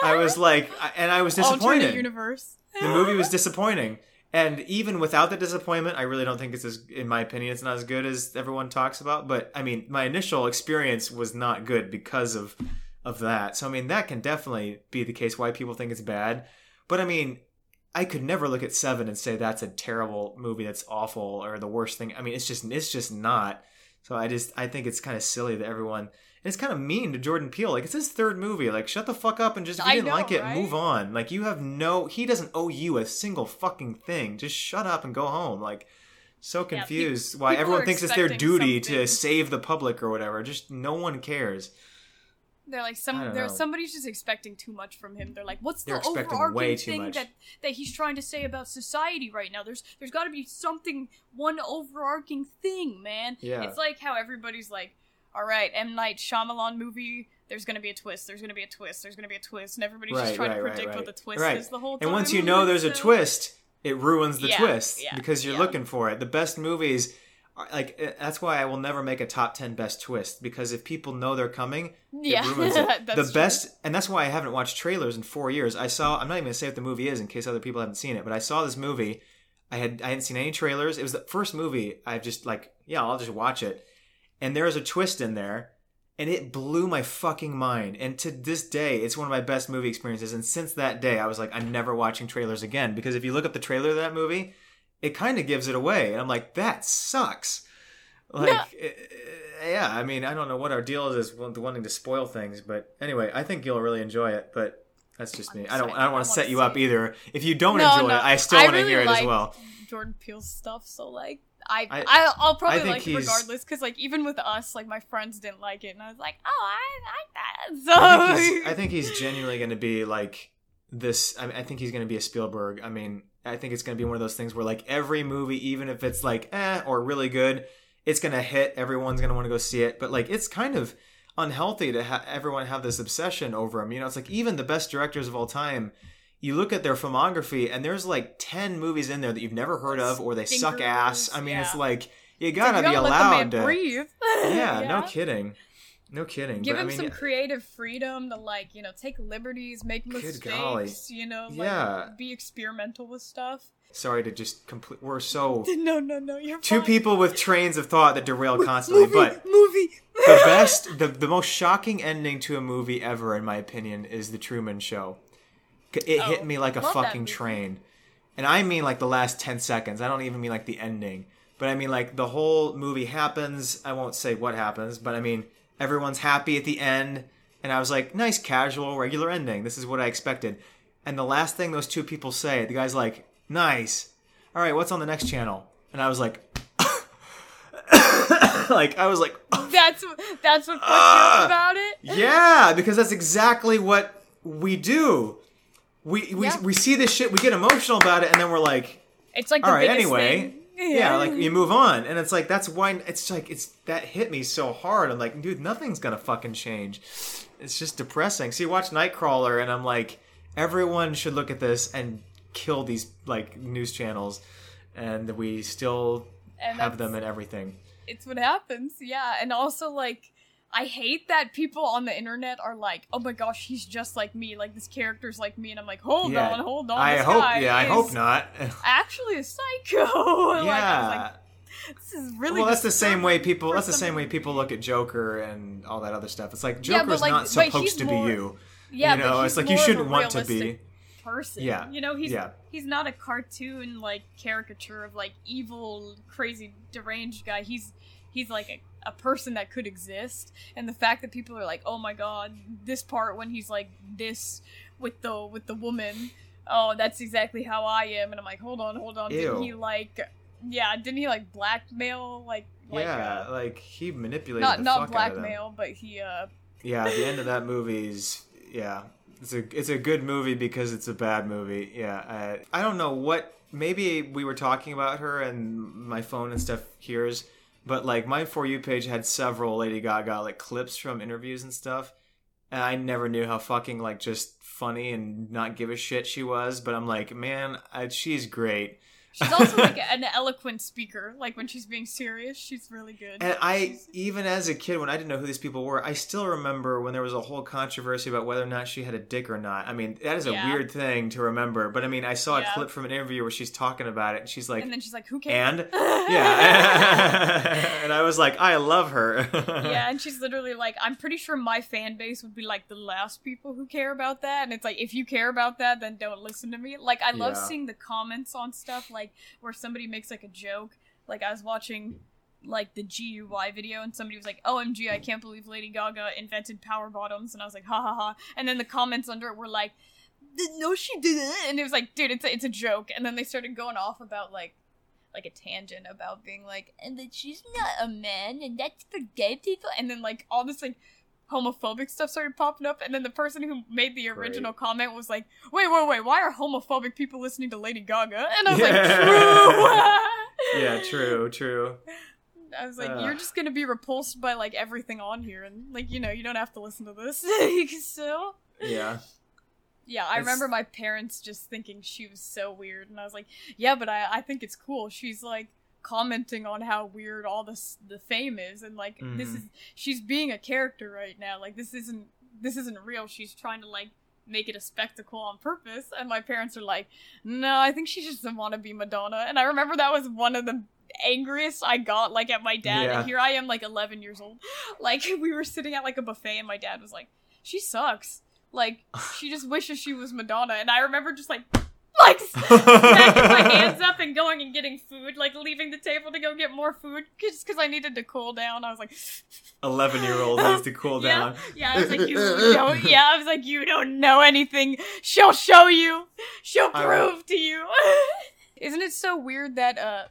I was like, and I was alternate disappointed. universe. The movie was disappointing. And even without the disappointment, I really don't think it's as, in my opinion, it's not as good as everyone talks about. But I mean, my initial experience was not good because of of that. So I mean, that can definitely be the case why people think it's bad. But I mean, I could never look at Seven and say that's a terrible movie, that's awful, or the worst thing. I mean, it's just it's just not. So I just I think it's kind of silly that everyone it's kind of mean to Jordan Peele. Like it's his third movie. Like shut the fuck up and just if you didn't know, like it, right? move on. Like you have no he doesn't owe you a single fucking thing. Just shut up and go home. Like so pe- confused why everyone thinks it's their duty to save the public or whatever. Just no one cares. They're like some. There's somebody's just expecting too much from him. They're like, what's They're the overarching thing much. that that he's trying to say about society right now? There's there's got to be something, one overarching thing, man. Yeah. It's like how everybody's like, all right, M Night Shyamalan movie. There's gonna be a twist. There's gonna be a twist. There's gonna be a twist, and everybody's just trying right, to right, predict what the twist Right. is the whole time. And once you know there's a twist, it ruins the Yeah, twist yeah, because you're yeah. looking for it. The best movies, are, like eh, that's why I will never make a top ten best twist because if people know they're coming, Yeah, it ruins it. the true. best, and that's why I haven't watched trailers in four years. I saw. I'm not even gonna say what the movie is in case other people haven't seen it, but I saw this movie. I had I hadn't seen any trailers. It was the first movie I've just like yeah I'll just watch it, and there was a twist in there. And it blew my fucking mind. And to this day, it's one of my best movie experiences. And since that day, I was like, I'm never watching trailers again. Because if you look up the trailer of that movie, it kind of gives it away. And I'm like, that sucks. Like, eh, eh, yeah, I mean, I don't know what our deal is with wanting to spoil things. But anyway, I think you'll really enjoy it. But that's just me. I don't, I don't want to set you up either. If you don't No, enjoy no. it, I still want to really hear it as well. Jordan Peele's stuff, so like I, I- I I'll probably I like it regardless because like even with us, like my friends didn't like it, and I was like, oh, I like that. I So think he's, I think he's genuinely going to be like this. I, mean, I think he's going to be a Spielberg. I mean, I think it's going to be one of those things where like every movie, even if it's like eh or really good, it's going to hit. Everyone's going to want to go see it. But like, it's kind of unhealthy to ha- everyone have this obsession over him. You know, it's like even the best directors of all time. You look at their filmography, and there's like ten movies in there that you've never heard of, or they suck ass. I mean, it's like you gotta like, you be allowed to. breathe. Yeah, no kidding, no kidding. Give but, him I mean, some creative freedom to like, you know, take liberties, make mistakes, golly. you know, like Yeah. be experimental with stuff. sorry to just complete. We're so No, no, no, you're two fine. people with trains of thought that derail constantly. movie, but movie. the best, the, the most shocking ending to a movie ever, in my opinion, is The Truman Show. It Oh, hit me like a fucking train. And I mean like the last 10 seconds. I don't even mean like the ending. But I mean like the whole movie happens. I won't say what happens, but I mean everyone's happy at the end. And I was like, nice, casual, regular ending. This is what I expected. And the last thing those two people say, the guy's like, nice. All right, what's on the next channel? And I was like, like I was like, That's that's what up ah! about it. yeah, because that's exactly what we do. We we, Yeah. we see this shit, we get emotional about it, and then we're like, It's like all right, anyway. thing. Yeah. like you move on, and it's like that's why it's like it's that hit me so hard. I'm like, dude, nothing's gonna fucking change. It's just depressing. So you watch Nightcrawler, and I'm like, everyone should look at this and kill these like news channels, and we still And have them and everything. it's what happens yeah and also like i hate that people on the internet are like oh my gosh he's just like me like this character's like me and i'm like hold Yeah. on hold on I hope, yeah, I hope not. actually a psycho like, I was yeah. like, this is really well, that's the same way people. That's the same way people look at Joker and all that other stuff. It's like Joker's but, like, not supposed to more- be you. yeah you know, it's like you more of a shouldn't want to be. person Yeah, you know he's yeah. he's not a cartoon like caricature of like evil crazy deranged guy he's he's like a, a person that could exist and the fact that people are like oh my god this part when he's like this with the with the woman oh that's exactly how i am and i'm like hold on hold on didn't he like yeah didn't he like blackmail like like yeah, uh, like he manipulated not the not fuck out of them. blackmail but he uh Yeah, the end of that movie's yeah. It's a it's a good movie because it's a bad movie. Yeah, I, I don't know what. Maybe we were talking about her and my phone and stuff hears, but like my for you page had several Lady Gaga like clips from interviews and stuff, and I never knew how fucking like just funny and not give a shit she was. But I'm like, man, I, she's great. She's also like an eloquent speaker like when she's being serious she's really good And I, She's- even as a kid, when I didn't know who these people were, I still remember when there was a whole controversy about whether or not she had a dick or not. I mean, that is a Yeah. weird thing to remember. But I mean, I saw a Yeah. clip from an interview where she's talking about it, and she's like, and then she's like, "Who cares?" and yeah, and I was like, I love her. yeah, and she's literally like, "I'm pretty sure my fan base would be like the last people who care about that." And it's like, if you care about that, then don't listen to me. Like, I love Yeah. seeing the comments on stuff, like where somebody makes like a joke. Like I was watching like the G.U.Y. video and somebody was like, OMG, I can't believe Lady Gaga invented power bottoms. And I was like, ha ha ha. And then the comments under it were like, no, she didn't. And it was like, dude, it's a, it's a joke. And then they started going off about like, like a tangent about being like, and that she's not a man and that's for gay people. And then like all this like homophobic stuff started popping up. And then the person who made the original comment was like, wait, wait, wait, why are homophobic people listening to Lady Gaga? And I was like, true. yeah, true, true. I was like, Ugh. you're just gonna be repulsed by like everything on here, and like you know, you don't have to listen to this. so Yeah. yeah, I It's- remember my parents just thinking she was so weird, and I was like, yeah, but I I think it's cool. She's like commenting on how weird all this the fame is, and like this Mhm. is she's being a character right now. Like this isn't this isn't real. She's trying to like make it a spectacle on purpose and my parents are like no i think she just doesn't want to be madonna and i remember that was one of the angriest i got like at my dad Yeah. and here i am like 11 years old like we were sitting at like a buffet and my dad was like she sucks like she just wishes she was madonna and i remember just like like smacking my hands up and going and getting food like leaving the table to go get more food just because i needed to cool down i was like 11 year old needs to cool yeah, down. Yeah, I was like, you don't. Yeah, I was like, you don't know anything. She'll show you. She'll I- prove to you. Isn't it so weird that uh,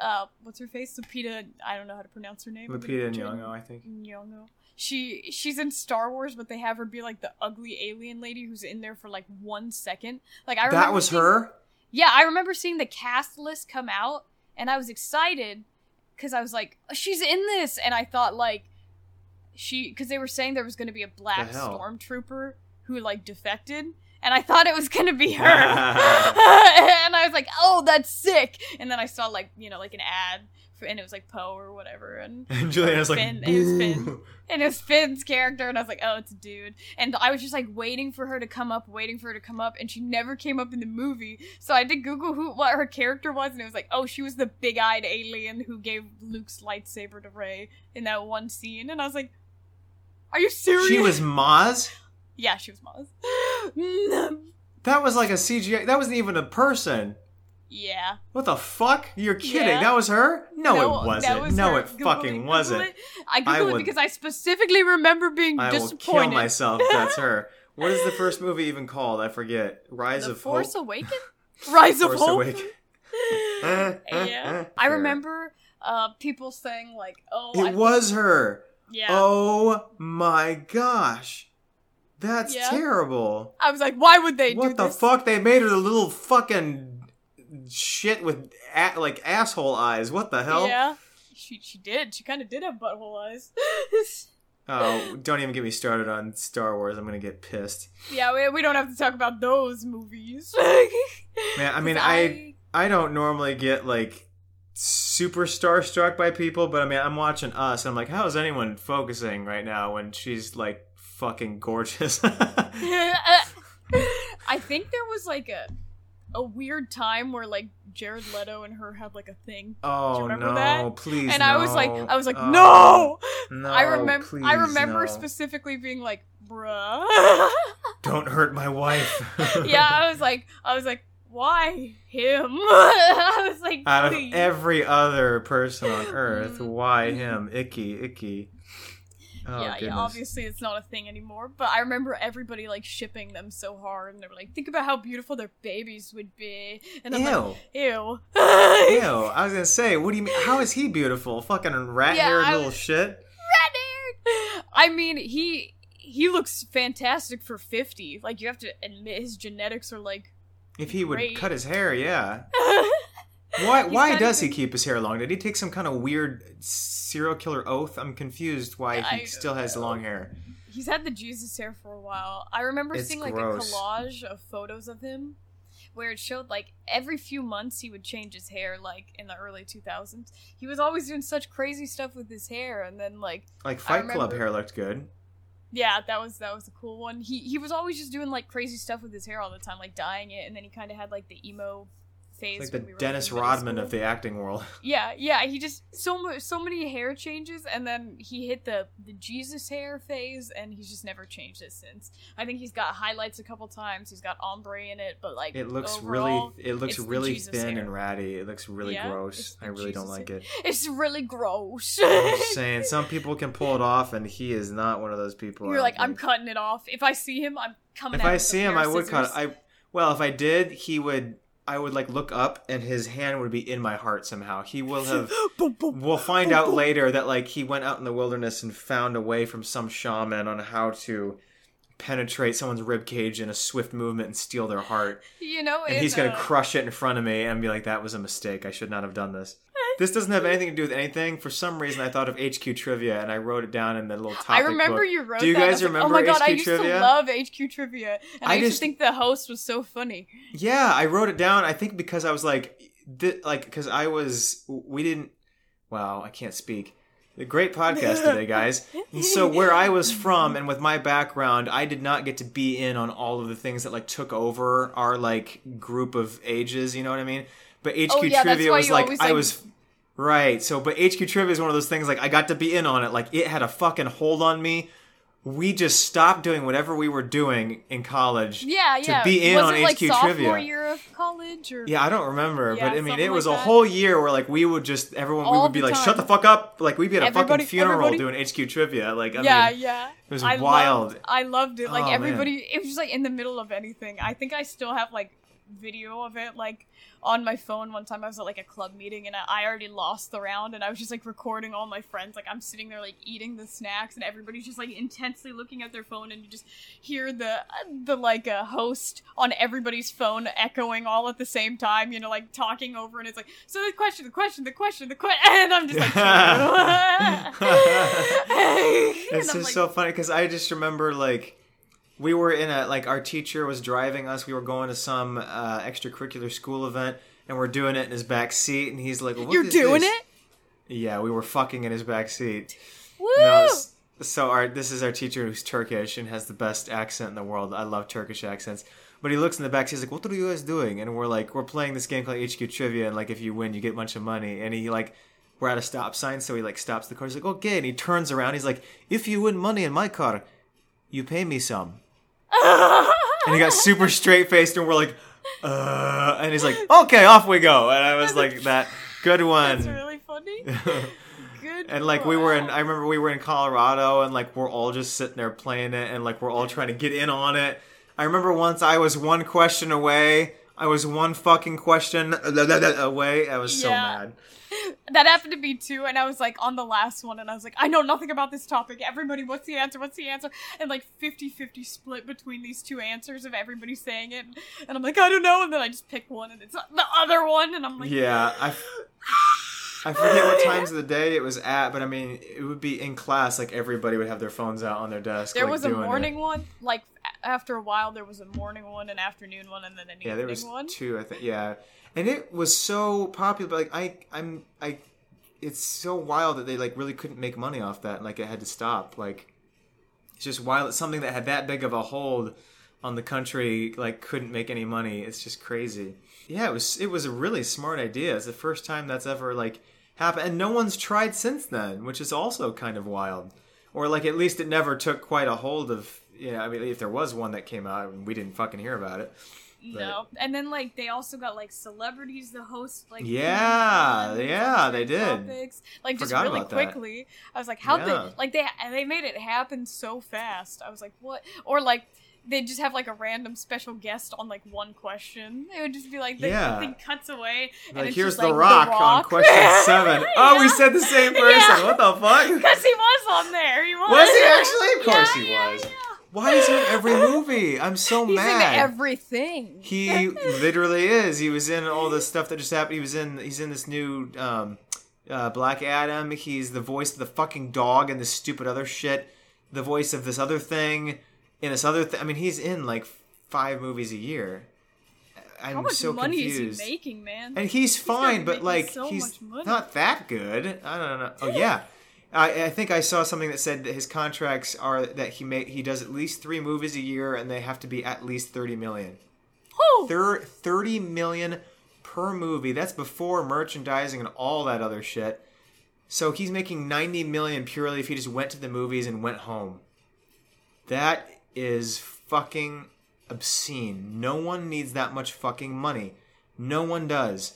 uh, what's her face? Lupita. I don't know how to pronounce her name. Lupita Jen- Nyong'o, I think. Nyong'o. She she's in Star Wars, but they have her be like the ugly alien lady who's in there for like one second. Like I That was seeing- her? yeah, I remember seeing the cast list come out, and I was excited because I was like, she's in this, and I thought like she because they were saying there was going to be a black stormtrooper who like defected. And I thought it was gonna be her, and I was like, "Oh, that's sick!" And then I saw like you know like an ad, and it was like Poe or whatever, and And Juliana's like, Finn, it was Finn. And it was Finn's character, and I was like, oh, it's a dude. And I was just like waiting for her to come up, waiting for her to come up, and she never came up in the movie. So I did Google who what her character was, and it was like, oh, she was the big-eyed alien who gave Luke's lightsaber to Rey in that one scene. And I was like, are you serious? She was Maz? yeah, she was Maz. That was like a CGI. That wasn't even a person. Yeah. What the fuck? You're kidding. Yeah. That was her? No, it wasn't. was no, her. it Google fucking Google wasn't. it. I I googled it would- because I specifically remember being I will disappointed. kill myself that's her. What is the first movie even called? I forget. Rise The of Force Hope. Awaken? Rise of Force Hope? Awake. yeah. I remember uh, people saying like, "Oh, It I was her. yeah." Oh my gosh. That's Yeah. terrible. I was like, "Why would they do What the this?" fuck? They made her the little fucking shit with a- like asshole eyes. What the hell? Yeah, she she did. She kind of did have butthole eyes. Oh, don't even get me started on Star Wars. I'm gonna get pissed. yeah, we, we don't have to talk about those movies. Man, I mean, 'Cause I I don't normally get like super starstruck by people, but I mean, I'm watching Us, and I'm like, how is anyone focusing right now when she's like fucking gorgeous? I think there was like a a weird time where like Jared Leto and her had like a thing. oh remember no, that? please! and I was like. I was like, Oh, "No!" no, I remember please, I remember no. specifically being like, "Bruh." Don't hurt my wife. yeah, I was like, I was like, why him? I was like, Out of every other person on earth, Mm. why him? Icky, icky. Oh, yeah, yeah. Obviously, it's not a thing anymore. But I remember everybody like shipping them so hard, and they were like, "Think about how beautiful their babies would be." And I'm Ew. like, "Ew, Ew, I was gonna say, what do you mean? How is he beautiful? Fucking rat haired Yeah, little was- shit. Rat haired! I mean, he he looks fantastic for fifty. Like you have to admit, his genetics are like. If he would cut his hair, yeah. Why? He's Why does he keep his hair long? Did he take some kind of weird serial killer oath? I'm confused. Why I he don't still has long hair? He's had the Jesus hair for a while. I remember It's seeing like gross. a collage of photos of him where it showed like every few months he would change his hair like in the early 2000s. He was always doing such crazy stuff with his hair and then like Like Fight Club hair looked good. yeah, that was that was a cool one. He he was always just doing like crazy stuff with his hair all the time like dyeing it and then he kind of had like the emo phase. It's like the we Dennis Rodman school. of the acting world. Yeah, yeah. He just so so many hair changes, and then he hit the the Jesus hair phase, and he's just never changed it since. I think he's got highlights a couple times. He's got ombre in it, but like It looks overall, really, it looks really thin hair. and ratty. It looks really Yeah, gross. I really don't like hair. it. It's really gross. I'm just saying, some people can pull it off, and he is not one of those people. You're don't like, I'm cutting it off. If I see him, I'm coming. If I see him, I would cut. I well, if I did, he would. I would like look up, and his hand would be in my heart somehow. He will have. Boom, boom. We'll find out later that like he went out in the wilderness and found a way from some shaman on how to penetrate someone's rib cage in a swift movement and steal their heart. You know, And he's gonna uh, crush it in front of me and be like, "That was a mistake. I should not have done this." This doesn't have anything to do with anything. For some reason, I thought of HQ trivia and I wrote it down in the little topic I remember book. you wrote Do you that. Guys was like, remember Oh my god, HQ I used trivia? to love HQ trivia, and I, I used just- to think the host was so funny. Yeah, I wrote it down. I think because I was like, th- like because I was we didn't. Wow, I can't speak. A great podcast today, guys. And so where I was from and with my background, I did not get to be in on all of the things that like took over our like group of ages. You know what I mean? But HQ Oh, yeah, trivia was like I like- was. Right. So, but HQ Trivia is one of those things like I got to be in on it. Like it had a fucking hold on me. We just stopped doing whatever we were doing in college. Yeah, To yeah. be in was on it like HQ sophomore trivia. year of college or Yeah, I don't remember, Yeah, but I mean, it was like a that. whole year where like we would just everyone we would be like, time. "Shut the fuck up!" Like we'd be at a Everybody- fucking funeral everybody- doing HQ trivia. Like, I yeah, mean, yeah. it was I wild. Loved, I loved it. Like Oh, man. everybody, it was just like in the middle of anything. I think I still have like video of it, like on my phone. One time I was at like a club meeting and I, I already lost the round, and I was just like recording all my friends. Like I'm sitting there like eating the snacks, and everybody's just like intensely looking at their phone, and you just hear the the like uh, host on everybody's phone echoing all at the same time. You know, like talking over, and it's like, so the question, the question, the question, the question, and I'm just like. it's And I'm just like, so funny because I just remember like we were in a like our teacher was driving us. We were going to some uh, extracurricular school event, and we're doing it in his back seat, and he's like, what You're doing this?" it? Yeah, we were fucking in his back seat. Woo! No, so our this is our teacher who's Turkish and has the best accent in the world. I love Turkish accents. But he looks in the back. He's like, "What are you guys doing?" And we're like, "We're playing this game called HQ Trivia, and like if you win, you get a bunch of money." And he like, we're at a stop sign, so he like stops the car. He's like, "Okay," and he turns around. He's like, "If you win money in my car, you pay me some." And he got super straight faced, and we're like, "Uh," and he's like, "Okay, off we go." And I was like, "That good one." That's really funny. Good. And like we were in, I remember we were in Colorado, and like we're all just sitting there playing it, and like we're all trying to get in on it. I remember once I was one question away. I was one fucking question away. I was so Yeah. mad. That happened to me too, and I was like on the last one, and I was like, I know nothing about this topic. Everybody, what's the answer? What's the answer? And like 50-50 split between these two answers of everybody saying it, and I'm like, I don't know, and then I just pick one, and it's the other one, and I'm like, Yeah, I, f- I forget what times of the day it was at, but I mean, it would be in class. Like everybody would have their phones out on their desk. There like, was a doing it. morning one, like after a while, there was a morning one, an afternoon one, and then an Yeah, evening there was one. two. I think. Yeah, and it was so popular. But like I, I'm, I, it's so wild that they like really couldn't make money off that. Like it had to stop. Like it's just wild. that Something that had that big of a hold on the country like couldn't make any money. It's just crazy. Yeah, it was. It was a really smart idea. It's the first time that's ever like happened, and no one's tried since then, which is also kind of wild. Or like at least it never took quite a hold of. Yeah, I mean, if there was one that came out, we didn't fucking hear about it. No, and then like they also got like celebrities to host like Yeah, yeah, they did. topics. like just Forgot really about that. quickly. I was like, how Yeah. they like they they made it happen so fast. I was like, what? Or like they just have like a random special guest on like one question. It would just be like the, Yeah. thing cuts away and Like here's the, like, rock on Rock. question seven. Oh, we said the same person. Yeah. What the fuck? Because he was on there. He was. Was he actually? Of course he was. Why is he in every movie? I'm so He's mad. in everything. he literally is. He was in all the stuff that just happened. He was in. He's in this new um, uh, Black Adam. He's the voice of the fucking dog and this stupid other shit. The voice of this other thing. In this other thing. I mean, he's in like five movies a year. I'm How much so money confused. is he making, man? And he's fine, be but like so he's not that good. I don't know. Oh yeah, I, I think I saw something that said that his contracts are that he may he does at least three movies a year, and they have to be at least thirty million. Whew. Thir- thirty million per movie. That's before merchandising and all that other shit. So he's making 90 million purely if he just went to the movies and went home. That is fucking obscene. No one needs that much fucking money. No one does.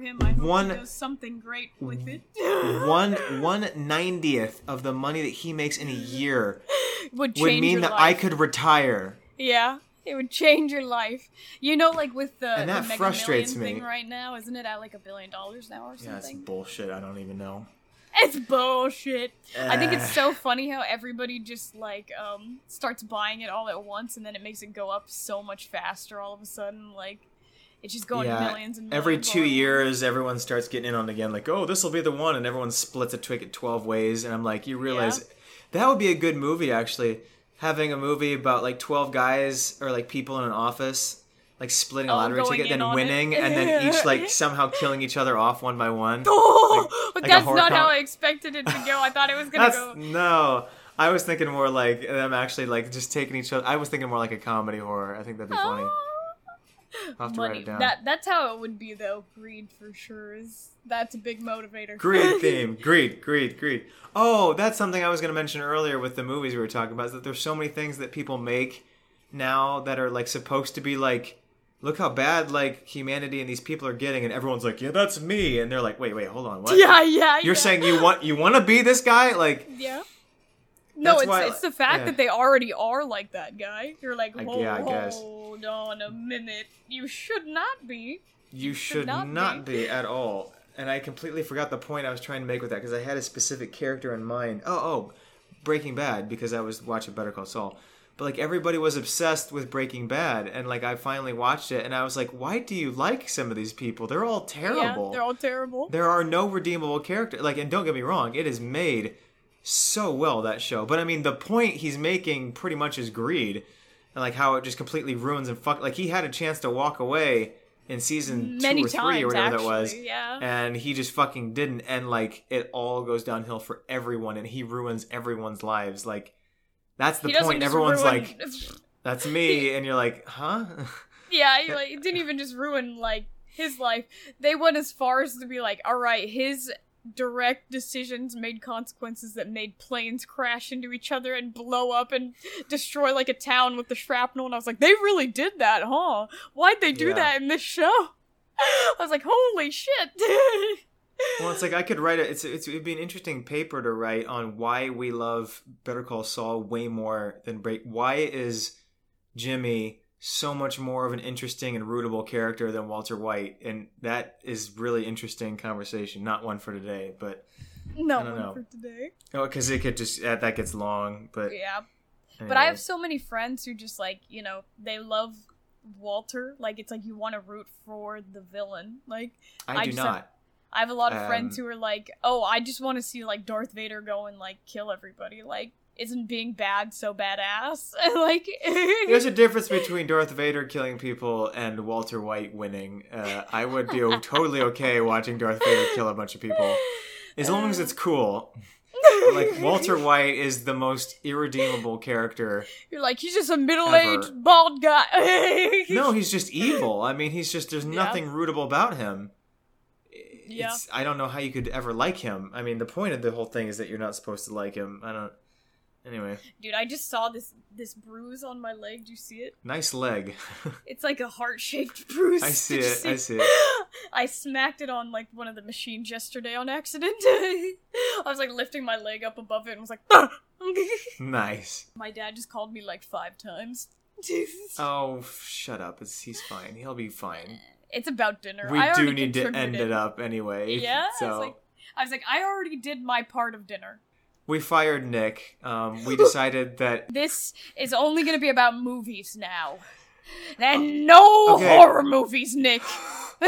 Him, I hope One- he does something great with it. One one ninetieth of the money that he makes in a year would change would mean that life. I could retire. Yeah, it would change your life. You know, like with the, And that the Mega frustrates Million me. thing right now, isn't it at like a billion dollars now or something? Yeah, it's bullshit. I don't even know. It's bullshit. I think it's so funny how everybody just like um starts buying it all at once, and then it makes it go up so much faster all of a sudden. Like it's just going yeah, millions and millions. every two years, everyone starts getting in on it again. Like, oh, this will be the one, and everyone splits a ticket twelve ways. And I'm like, you realize Yeah. that would be a good movie actually. Having a movie about like twelve guys or like people in an office. Like splitting a Oh, lottery going ticket, then winning, and then each like somehow killing each other off one by one. Oh, like a that's not how I expected it to go. I thought it was gonna go. no. I was thinking more like them actually like just taking each other. I was thinking more like a comedy horror. I think that'd be oh, funny. I'll have to write Money. it down. That that's how it would be though. Greed for sure is that's a big motivator. Greed theme. Greed, greed, greed. Oh, that's something I was going to mention earlier with the movies we were talking about. Is that there's so many things that people make now that are like supposed to be like, look how bad like humanity and these people are getting, and everyone's like, yeah, that's me, and they're like, wait, wait, hold on, what? yeah, yeah. You're yeah. saying you want you want to be this guy? Like, Yeah. No, That's it's why- it's the fact yeah. that they already are like that guy. You're like, hold, yeah, hold on a minute. You should not be. you should not not, be. be. at all. And I completely forgot the point I was trying to make with that because I had a specific character in mind. Oh, oh, Breaking Bad because I was watching Better Call Saul. But like everybody was obsessed with Breaking Bad, and like I finally watched it, and I was like, why do you like some of these people? They're all terrible. Yeah, they're all terrible. there are no redeemable characters. Like, and don't get me wrong, it is made so well that show. But I mean, the point he's making pretty much is greed, and like how it just completely ruins and fuck. Like he had a chance to walk away in season Many two or three or whatever actually. that was, Yeah. and he just fucking didn't. And like it all goes downhill for everyone, and he ruins everyone's lives. Like that's the He point. Everyone's ruin- like, "That's me," and you're like, "Huh." yeah, he, like, it didn't even just ruin like his life. They went as far as to be like, all right, his direct decisions made consequences that made planes crash into each other and blow up and destroy like a town with the shrapnel. And I was like, they really did that, huh? Why'd they do Yeah. that in this show? I was like, holy shit. Well, it's like I could write it. It's, it's it'd be an interesting paper to write on why we love Better Call Saul way more than Break. Why is Jimmy so much more of an interesting and rootable character than Walter White? And that is really interesting conversation. Not one for today, but no I don't one know. for today. oh, because it could just that that gets long. But Yeah. But I have so many friends who just like, you know, they love Walter. Like it's like you want to root for the villain. Like I I do just have- not. I have a lot of friends Um, who are like, "Oh, I just want to see like Darth Vader go and like kill everybody." Like isn't being bad so badass? like There's a difference between Darth Vader killing people and Walter White winning. Uh, I would be totally okay watching Darth Vader kill a bunch of people, as long as it's cool. Like Walter White is the most irredeemable character. You're like, he's just a middle-aged bald guy. No, he's just evil. I mean, he's just there's Yeah. nothing rootable about him. Yeah. It's, I don't know how you could ever like him. I mean, the point of the whole thing is that you're not supposed to like him. I don't. Anyway, Dude, I just saw this this bruise on my leg. Do you see it? nice leg. It's like a heart-shaped bruise. I see it. I see it. I smacked it on like one of the machines yesterday on accident. I was like lifting my leg up above it and was like! Nice. my dad just called me like five times. Oh, shut up. It's, he's fine. He'll be fine. it's about dinner. We I do need to end it up anyway. Yeah, So I was like, I was like, I already did my part of dinner. We fired Nick. Um, we decided that This is only going to be about movies now, and no Okay. horror movies, Nick.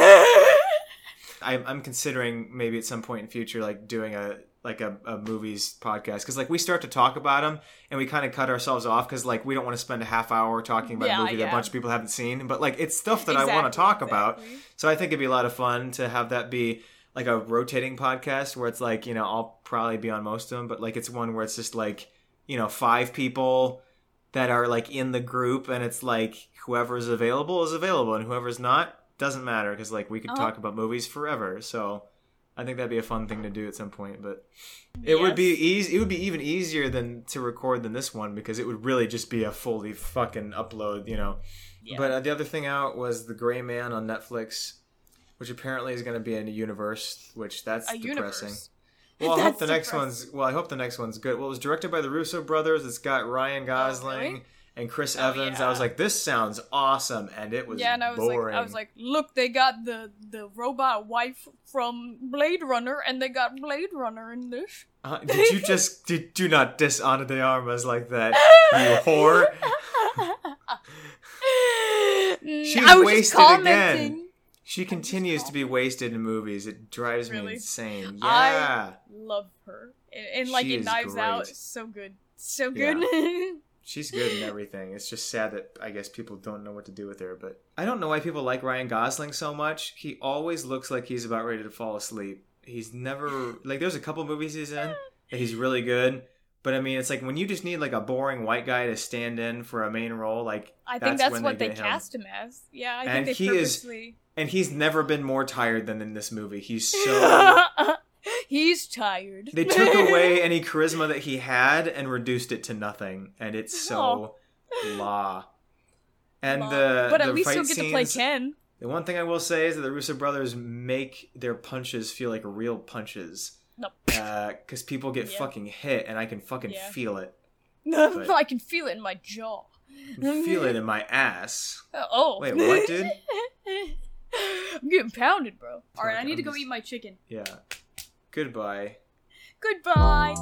I'm, I'm considering maybe at some point in future like doing a like a, a movies podcast because like we start to talk about them and we kind of cut ourselves off because like we don't want to spend a half hour talking about Yeah, a movie that a bunch of people haven't seen but like it's stuff that I want to talk about so I think it'd be a lot of fun to have that be like a rotating podcast where it's like you know I'll probably be on most of them but like it's one where it's just like you know five people that are like in the group and it's like whoever's available is available and whoever's not doesn't matter because like we could Uh-huh. talk about movies forever. So I think that'd be a fun thing to do at some point. But it would be easy. It would be even easier than to record than this one because it would really just be a fully fucking upload. You know. Yeah. But uh, the other thing out was the Gray Man on Netflix, which apparently is going to be in a universe. Which that's a depressing. universe. Well, I hope the That's next one's. Well, I hope the next one's good. Well, it was directed by the Russo brothers. It's got Ryan Gosling Oh, really? and Chris Oh, Evans. I was like, this sounds awesome, and it was Yeah, and I was boring. like, I was like, look, they got the the robot wife from Blade Runner, and they got Blade Runner in this. Uh, did you just did, do not dishonor de Armas like that, you whore? She's She's I was wasted just commenting. again. She continues to be wasted in movies. It drives me Really? insane. I- Yeah, Love her, and, and like She is Knives Out, so good, so Yeah. good. she's good in everything. It's just sad that I guess people don't know what to do with her. But I don't know why people like Ryan Gosling so much. He always looks like he's about ready to fall asleep. He's never like. There's a couple movies he's in that he's really good. But I mean, it's like when you just need like a boring white guy to stand in for a main role, like I think That's when what they they, get him. cast him as. Yeah, I And think they he is- and he's never been more tired than in this movie. He's so He's tired. they took away any charisma that he had and reduced it to nothing, and it's so la. And the but the at least he'll get to play Ken. The one thing I will say is that the Russo brothers make their punches feel like real punches. No, Because people get Yeah. fucking hit, and I can fucking Yeah. feel it. no, I can feel it in my jaw. Feel it in my ass. Uh, oh, Wait, what, dude? I'm getting pounded, bro. All right, I need to go just- eat my chicken. Yeah. Goodbye. Goodbye.